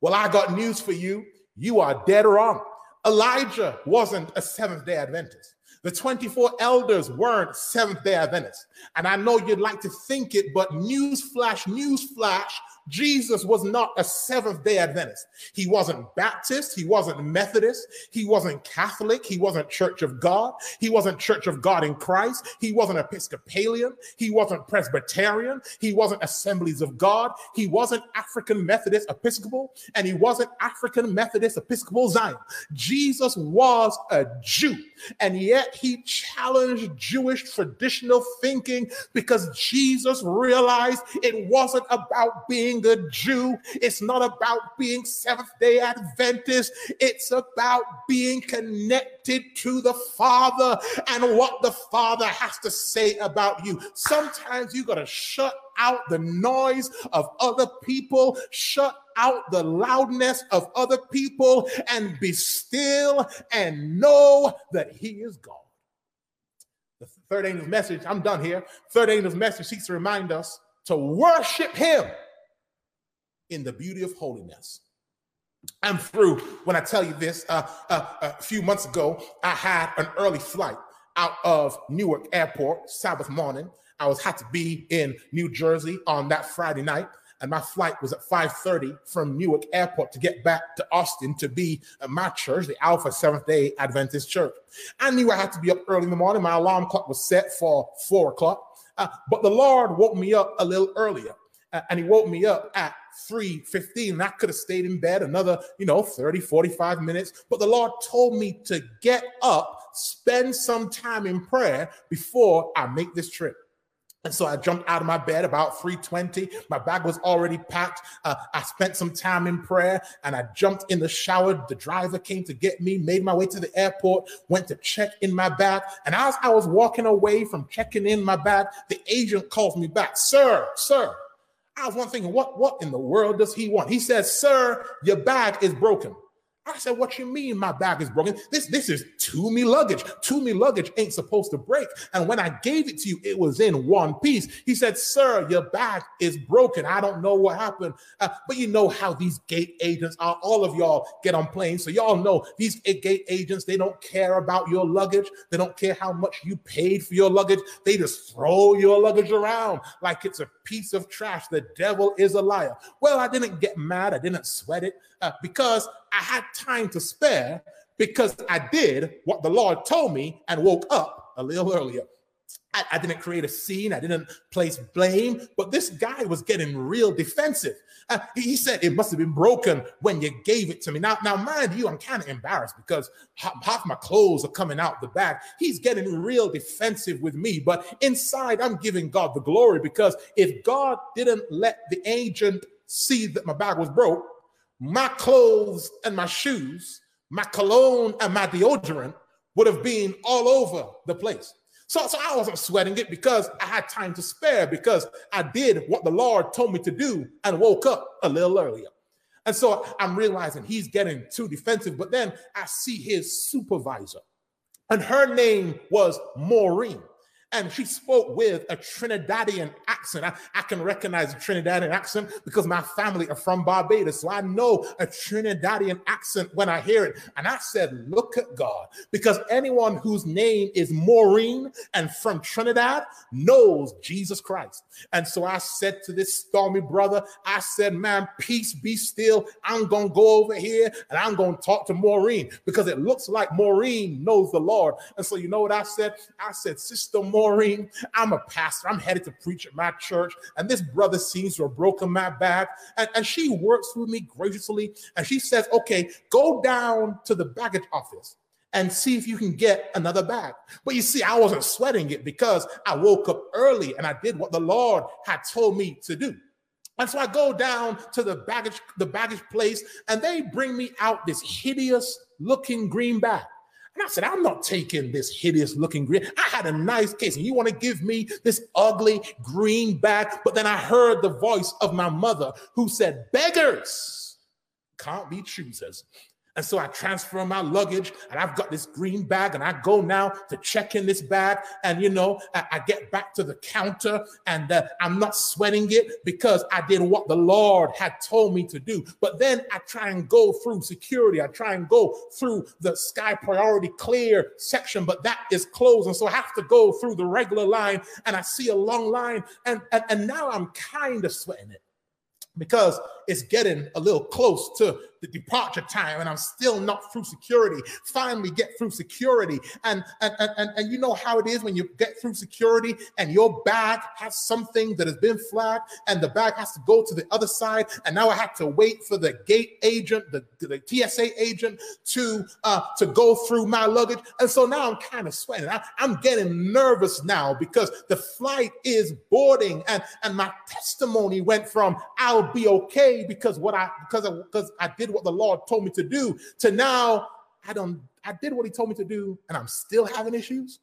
well, I got news for you. You are dead wrong. Elijah wasn't a Seventh day Adventist. The 24 elders weren't Seventh day Adventists. And I know you'd like to think it, but newsflash, newsflash, Jesus was not a Seventh day Adventist. He wasn't Baptist. He wasn't Methodist. He wasn't Catholic. He wasn't Church of God. He wasn't Church of God in Christ. He wasn't Episcopalian. He wasn't Presbyterian. He wasn't Assemblies of God. He wasn't African Methodist Episcopal. And he wasn't African Methodist Episcopal Zion. Jesus was a Jew. And yet he challenged Jewish traditional thinking because Jesus realized it wasn't about being being a Jew. It's not about being Seventh day Adventist. It's about being connected to the Father and what the Father has to say about you. Sometimes you got to shut out the noise of other people, shut out the loudness of other people, and be still and know that He is God. The third angel's message, I'm done here. Third angel's message seeks to remind us to worship Him in the beauty of holiness. I'm through when I tell you this. Uh, uh, a few months ago, I had an early flight out of Newark Airport, Sabbath morning. I was had to be in New Jersey on that Friday night, and my flight was at 5:30 from Newark Airport to get back to Austin to be at my church, the Alpha Seventh Day Adventist Church. I knew I had to be up early in the morning. My alarm clock was set for four o'clock, uh, but the Lord woke me up a little earlier, uh, and He woke me up at 3:15 and I could have stayed in bed another, you know, 30, 45 minutes, but the Lord told me to get up, spend some time in prayer before I make this trip. And so I jumped out of my bed about 3:20. My bag was already packed. Uh, I spent some time in prayer and I jumped in the shower. The driver came to get me, made my way to the airport, went to check in my bag. And as I was walking away from checking in my bag, the agent calls me back. Sir, sir, I was one thinking, what, what in the world does he want? He says, Sir, your bag is broken. I said, What you mean my bag is broken? This this is Tumi luggage. Tumi luggage ain't supposed to break. And when I gave it to you, it was in one piece. He said, Sir, your bag is broken. I don't know what happened. Uh, but you know how these gate agents are. All of y'all get on planes. So y'all know these gate agents, they don't care about your luggage. They don't care how much you paid for your luggage. They just throw your luggage around like it's a piece of trash. The devil is a liar. Well, I didn't get mad. I didn't sweat it uh, because I had time to spare because I did what the Lord told me and woke up a little earlier. I, I, didn't create a scene. I didn't place blame, but this guy was getting real defensive. Uh, he said it must have been broken when you gave it to me. Now, now, mind you, I'm kind of embarrassed because half my clothes are coming out the back. He's getting real defensive with me, but inside, I'm giving God the glory because if God didn't let the agent see that my bag was broke, my clothes and my shoes, my cologne and my deodorant would have been all over the place. So, so I wasn't sweating it because I had time to spare because I did what the Lord told me to do and woke up a little earlier. And so I'm realizing he's getting too defensive. But then I see his supervisor, and her name was Maureen and she spoke with a Trinidadian accent. I, I, can recognize a Trinidadian accent because my family are from Barbados. So I know a Trinidadian accent when I hear it. And I said, Look at God, because anyone whose name is Maureen and from Trinidad knows Jesus Christ. And so I said to this stormy brother, I said, Man, peace be still. I'm going to go over here and I'm going to talk to Maureen because it looks like Maureen knows the Lord. And so you know what I said? I said, Sister Maureen, Maureen, I'm a pastor. I'm headed to preach at my church. And this brother seems to have broken my back. And, and she works with me graciously. And she says, okay, go down to the baggage office and see if you can get another bag. But you see, I wasn't sweating it because I woke up early and I did what the Lord had told me to do. And so I go down to the baggage, the baggage place, and they bring me out this hideous looking green bag. And I said, I'm not taking this hideous looking green. I had a nice case, and you want to give me this ugly green bag. But then I heard the voice of my mother who said, Beggars can't be choosers. And so I transfer my luggage and I've got this green bag and I go now to check in this bag. And, you know, I, I get back to the counter and uh, I'm not sweating it because I did what the Lord had told me to do. But then I try and go through security. I try and go through the sky priority clear section, but that is closed. And so I have to go through the regular line and I see a long line. And, and, and now I'm kind of sweating it because it's getting a little close to the departure time and I'm still not through security. Finally get through security. And, and, and, and you know how it is when you get through security and your bag has something that has been flagged and the bag has to go to the other side. And now I have to wait for the gate agent, the, the TSA agent to, uh, to go through my luggage. And so now I'm kind of sweating. I, I'm getting nervous now because the flight is boarding and, and my testimony went from I'll be okay because what I because I, because I did what the Lord told me to do to now I don't I did what he told me to do and I'm still having issues.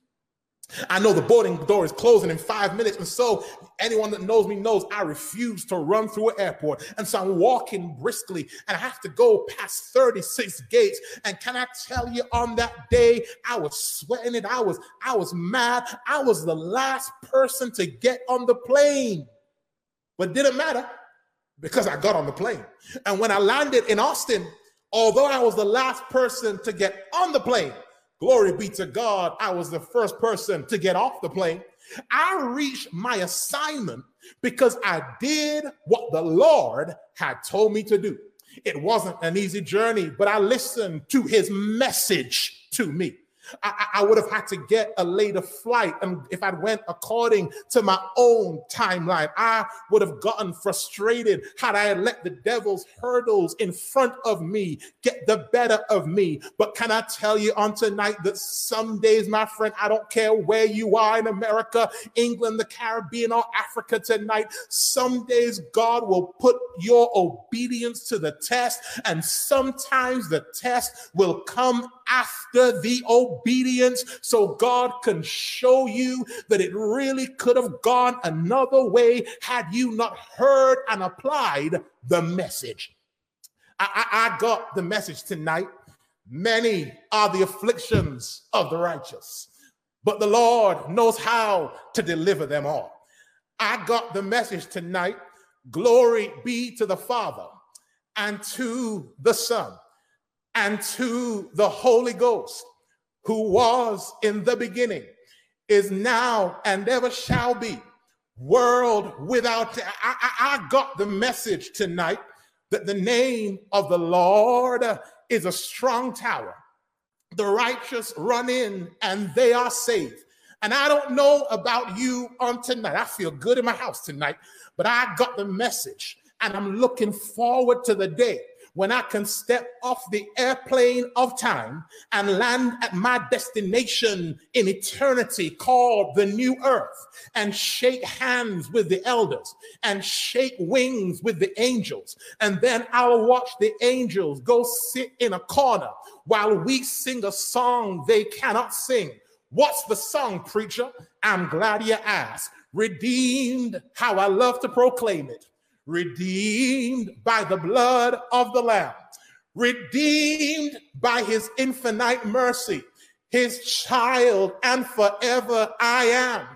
I know the boarding door is closing in five minutes. And so, anyone that knows me knows I refuse to run through an airport. And so, I'm walking briskly and I have to go past 36 gates. And can I tell you, on that day, I was sweating it. I was, I was mad. I was the last person to get on the plane. But didn't matter because I got on the plane. And when I landed in Austin, although I was the last person to get on the plane, glory be to God, I was the first person to get off the plane. I reached my assignment because I did what the Lord had told me to do. It wasn't an easy journey, but I listened to his message to me. I, I, would have had to get a later flight. And if I went according to my own timeline, I would have gotten frustrated had I let the devil's hurdles in front of me get the better of me. But can I tell you on tonight that some days, my friend, I don't care where you are in America, England, the Caribbean, or Africa tonight, some days God will put your obedience to the test. And sometimes the test will come after the obedience so God can show you that it really could have gone another way had you not heard and applied the message. I, I, I got the message tonight. Many are the afflictions of the righteous, but the Lord knows how to deliver them all. I got the message tonight. Glory be to the Father and to the Son and to the Holy Ghost, who was in the beginning, is now, and ever shall be, world without. I, I, I got the message tonight that the name of the Lord is a strong tower, the righteous run in and they are saved. And I don't know about you on tonight. I feel good in my house tonight, but I got the message and I'm looking forward to the day when I can step off the airplane of time and land at my destination in eternity called the new earth and shake hands with the elders and shake wings with the angels. And then I'll watch the angels go sit in a corner while we sing a song they cannot sing. What's the song, preacher? I'm glad you asked. Redeemed, how I love to proclaim it redeemed by the blood of the Lamb, redeemed by his infinite mercy, his child, and forever I am.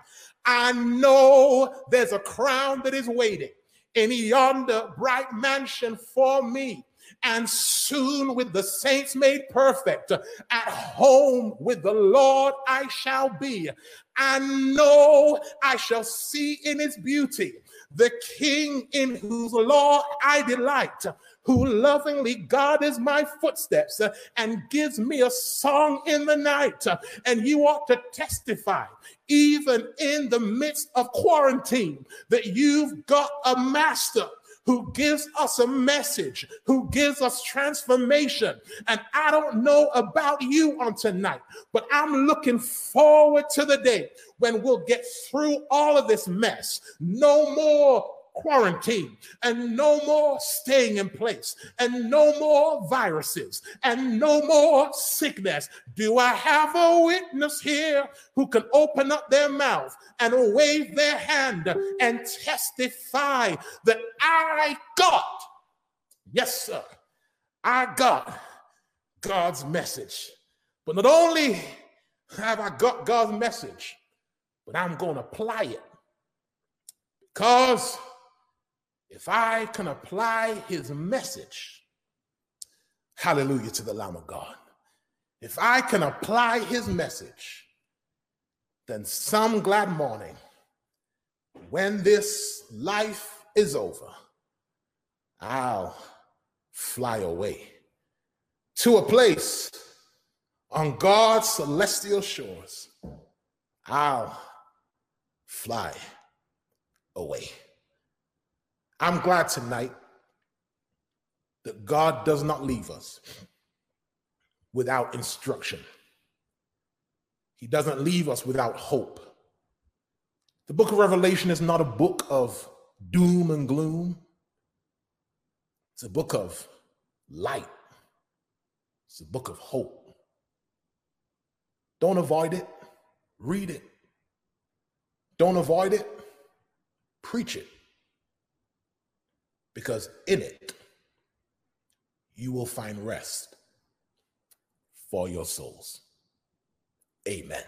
I know there's a crown that is waiting in yonder bright mansion for me. And soon, with the saints made perfect, at home with the Lord I shall be. I know I shall see in his beauty the King in whose law I delight, who lovingly guards my footsteps and gives me a song in the night. And you ought to testify, even in the midst of quarantine, that you've got a master who gives us a message, who gives us transformation. And I don't know about you on tonight, but I'm looking forward to the day when we'll get through all of this mess. No more quarantine and no more staying in place and no more viruses and no more sickness. Do I have a witness here who can open up their mouth and wave their hand and testify that I got, yes, sir, I got God's message. But not only have I got God's message, but I'm going to apply it because if I can apply his message, hallelujah to the Lamb of God. If I can apply his message, then some glad morning, when this life is over, I'll fly away to a place on God's celestial shores. I'll fly away. I'm glad tonight that God does not leave us without instruction. He doesn't leave us without hope. The book of Revelation is not a book of doom and gloom, it's a book of light, it's a book of hope. Don't avoid it, read it. Don't avoid it, preach it because in it you will find rest for your souls. Amen.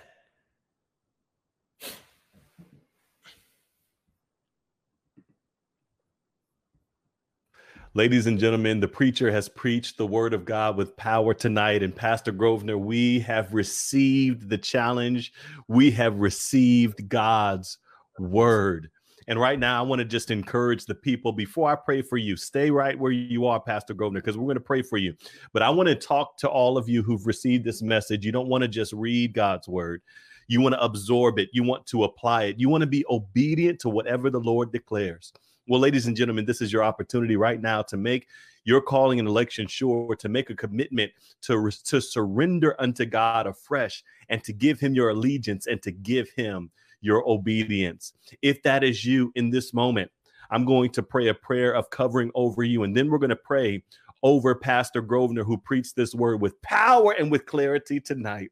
Ladies and gentlemen, the preacher has preached the word of God with power tonight. And Pastor Grosvenor, we have received the challenge. We have received God's word. And right now, I want to just encourage the people before I pray for you, stay right where you are, Pastor Grosvenor, because we're going to pray for you. But I want to talk to all of you who've received this message. You don't want to just read God's word, you want to absorb it, you want to apply it, you want to be obedient to whatever the Lord declares. Well, ladies and gentlemen, this is your opportunity right now to make your calling and election sure, to make a commitment to, to surrender unto God afresh and to give him your allegiance and to give him your obedience. If that is you in this moment, I'm going to pray a prayer of covering over you. And then we're going to pray over Pastor Grosvenor, who preached this word with power and with clarity tonight.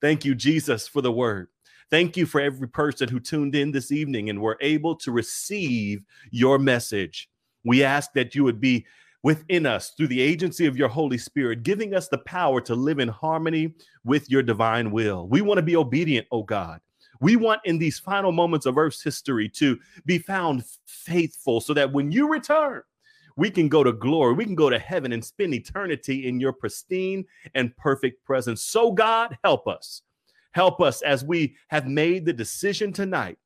Thank you, Jesus, for the word. Thank you for every person who tuned in this evening and were able to receive your message. We ask that you would be within us through the agency of your Holy Spirit, giving us the power to live in harmony with your divine will. We want to be obedient, oh God. We want in these final moments of Earth's history to be found faithful so that when you return, we can go to glory. We can go to heaven and spend eternity in your pristine and perfect presence. So, God, help us. Help us as we have made the decision tonight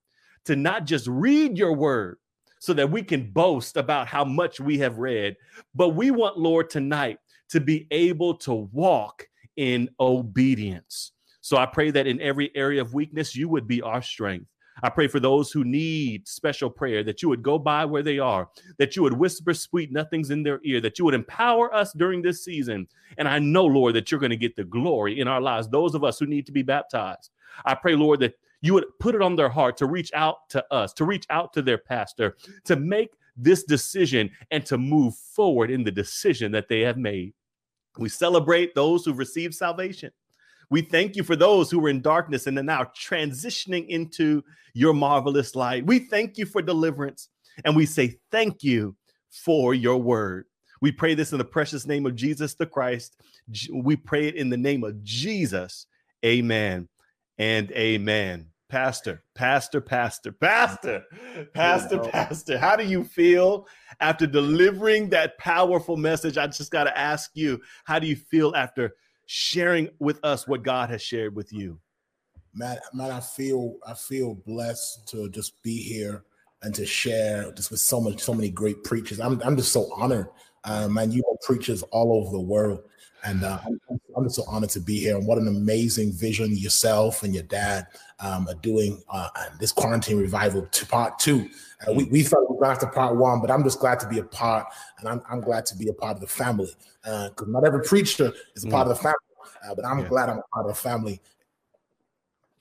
to not just read your word so that we can boast about how much we have read, but we want, Lord, tonight to be able to walk in obedience. So I pray that in every area of weakness, you would be our strength. I pray for those who need special prayer that you would go by where they are, that you would whisper sweet nothings in their ear, that you would empower us during this season. And I know, Lord, that you're going to get the glory in our lives, those of us who need to be baptized. I pray, Lord, that you would put it on their heart to reach out to us, to reach out to their pastor, to make this decision and to move forward in the decision that they have made. We celebrate those who've received salvation. We thank you for those who were in darkness and are now transitioning into your marvelous light. We thank you for deliverance and we say thank you for your word. We pray this in the precious name of Jesus the Christ. We pray it in the name of Jesus. Amen and amen. Pastor, pastor, pastor, pastor, pastor, pastor. How do you feel after delivering that powerful message? I just got to ask you, how do you feel after sharing with us what God has shared with you? Man, man, I feel I feel blessed to just be here and to share just with so much, so many great preachers. I'm I'm just so honored, uh, man. You have preachers all over the world, and uh, I'm, I'm, just so honored to be here. And what an amazing vision yourself and your dad um, are doing uh, this quarantine revival to part two. Uh, we, we thought we were going to part one, but I'm just glad to be a part, and I'm, I'm glad to be a part of the family. Because uh, not every preacher is a part mm. of the family, uh, but I'm yeah. glad I'm a part of the family.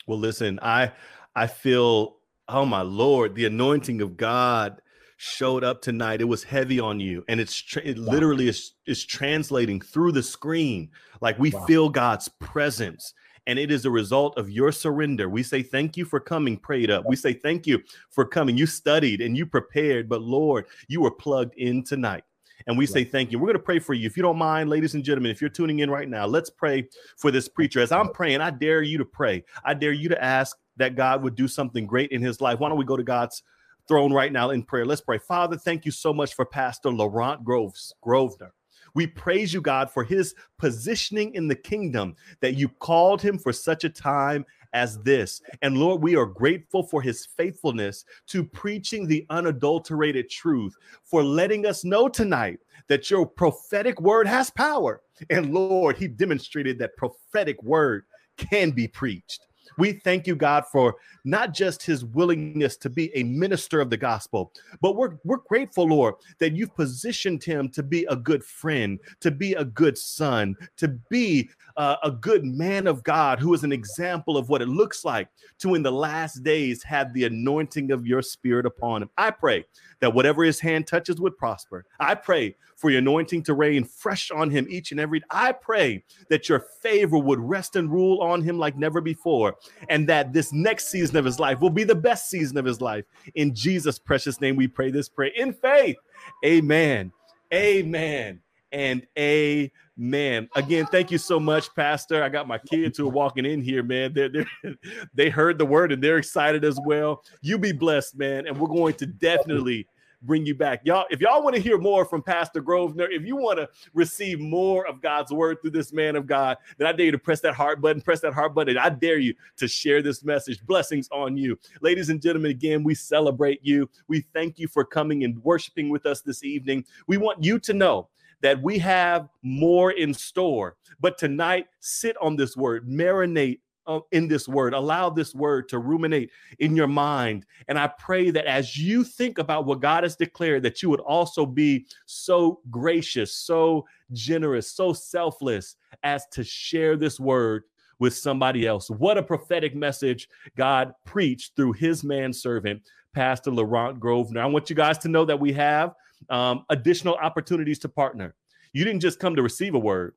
Well, listen, I I feel, oh my Lord, the anointing of God showed up tonight. It was heavy on you, and it's tra- it wow. literally is is translating through the screen. Like we wow. feel God's presence, and it is a result of your surrender. We say thank you for coming, prayed up. We say thank you for coming. You studied and you prepared, but Lord, you were plugged in tonight. And we say thank you. We're going to pray for you. If you don't mind, ladies and gentlemen, if you're tuning in right now, let's pray for this preacher. As I'm praying, I dare you to pray. I dare you to ask that God would do something great in his life. Why don't we go to God's throne right now in prayer. Let's pray. Father, thank you so much for Pastor Laurent Groves, Grosvenor. We praise you, God, for his positioning in the kingdom that you called him for such a time as this. And Lord, we are grateful for his faithfulness to preaching the unadulterated truth, for letting us know tonight that your prophetic word has power. And Lord, he demonstrated that prophetic word can be preached. We thank you, God, for not just his willingness to be a minister of the gospel, but we're, we're grateful, Lord, that you've positioned him to be a good friend, to be a good son, to be uh, a good man of God who is an example of what it looks like to, in the last days, have the anointing of your spirit upon him. I pray that whatever his hand touches would prosper. I pray for your anointing to rain fresh on him each and every. I pray that your favor would rest and rule on him like never before, and that this next season of his life will be the best season of his life. In Jesus' precious name, we pray this prayer in faith. Amen. Amen. And amen. Again, thank you so much, Pastor. I got my kids who are walking in here, man. They're, they're, <laughs> they heard the word and they're excited as well. You be blessed, man. And we're going to definitely bring you back. Y'all, if y'all want to hear more from Pastor Grosvenor, if you want to receive more of God's word through this man of God, then I dare you to press that heart button, press that heart button. I dare you to share this message. Blessings on you. Ladies and gentlemen, again, we celebrate you. We thank you for coming and worshiping with us this evening. We want you to know that we have more in store. But tonight, sit on this word, marinate uh, in this word. Allow this word to ruminate in your mind. And I pray that as you think about what God has declared, that you would also be so gracious, so generous, so selfless as to share this word with somebody else. What a prophetic message God preached through his manservant, Pastor Laurent Grosvenor. I want you guys to know that we have um, additional opportunities to partner. You didn't just come to receive a word,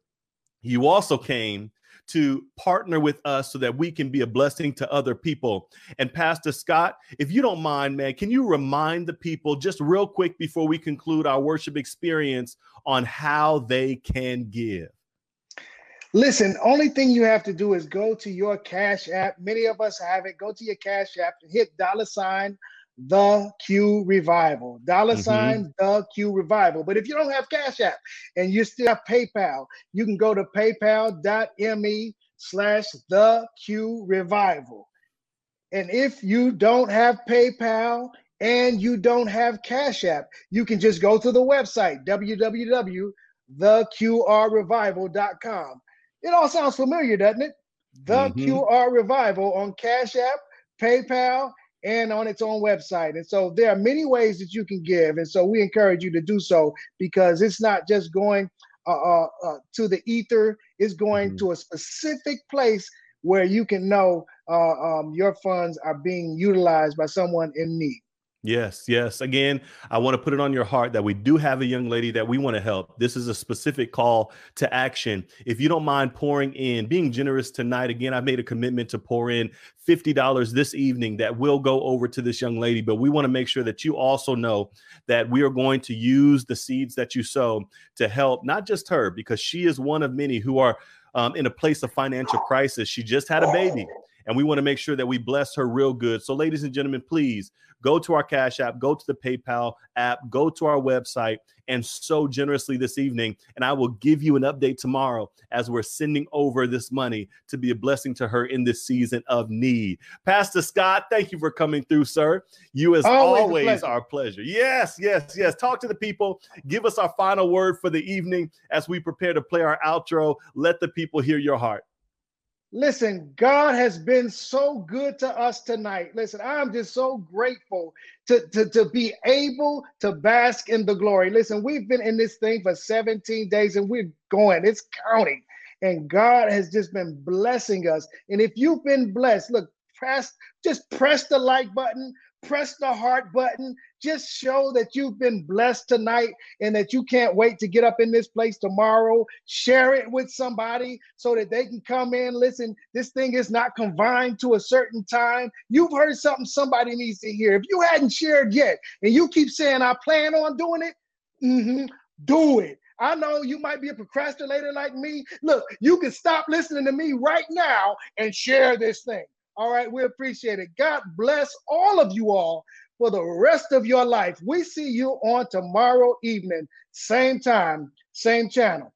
you also came to partner with us so that we can be a blessing to other people. And Pastor Scott, if you don't mind, man, can you remind the people just real quick before we conclude our worship experience on how they can give? Listen, only thing you have to do is go to your Cash App. Many of us have it. Go to your Cash App and hit dollar sign the Q Revival. Dollar mm-hmm. sign the Q Revival. But if you don't have Cash App and you still have PayPal, you can go to paypal.me slash the Q Revival. And if you don't have PayPal and you don't have Cash App, you can just go to the website www.theqrrevival.com It all sounds familiar, doesn't it? The mm-hmm. QR Revival on Cash App, PayPal, and on its own website. And so there are many ways that you can give. And so we encourage you to do so because it's not just going uh, uh, uh, to the ether, it's going mm-hmm. to a specific place where you can know uh, um, your funds are being utilized by someone in need. Yes, yes. Again, I want to put it on your heart that we do have a young lady that we want to help. This is a specific call to action. If you don't mind pouring in, being generous tonight, again, I've made a commitment to pour in $50 this evening that will go over to this young lady. But we want to make sure that you also know that we are going to use the seeds that you sow to help not just her, because she is one of many who are um, in a place of financial crisis. She just had a baby and we want to make sure that we bless her real good. So, ladies and gentlemen, please go to our Cash App, go to the PayPal app, go to our website, and so generously this evening. And I will give you an update tomorrow as we're sending over this money to be a blessing to her in this season of need. Pastor Scott, thank you for coming through, sir. You, as always, always pleasure. our pleasure. Yes, yes, yes. Talk to the people. Give us our final word for the evening as we prepare to play our outro. Let the people hear your heart. Listen, God has been so good to us tonight. Listen, I'm just so grateful to, to, to be able to bask in the glory. Listen, we've been in this thing for 17 days and we're going, it's counting. And God has just been blessing us. And if you've been blessed, look, press, just press the like button, press the heart button. Just show that you've been blessed tonight and that you can't wait to get up in this place tomorrow. Share it with somebody so that they can come in. Listen, this thing is not confined to a certain time. You've heard something somebody needs to hear. If you hadn't shared yet and you keep saying, I plan on doing it, mm-hmm, do it. I know you might be a procrastinator like me. Look, you can stop listening to me right now and share this thing. All right, we appreciate it. God bless all of you all for the rest of your life. We see you on tomorrow evening, same time, same channel.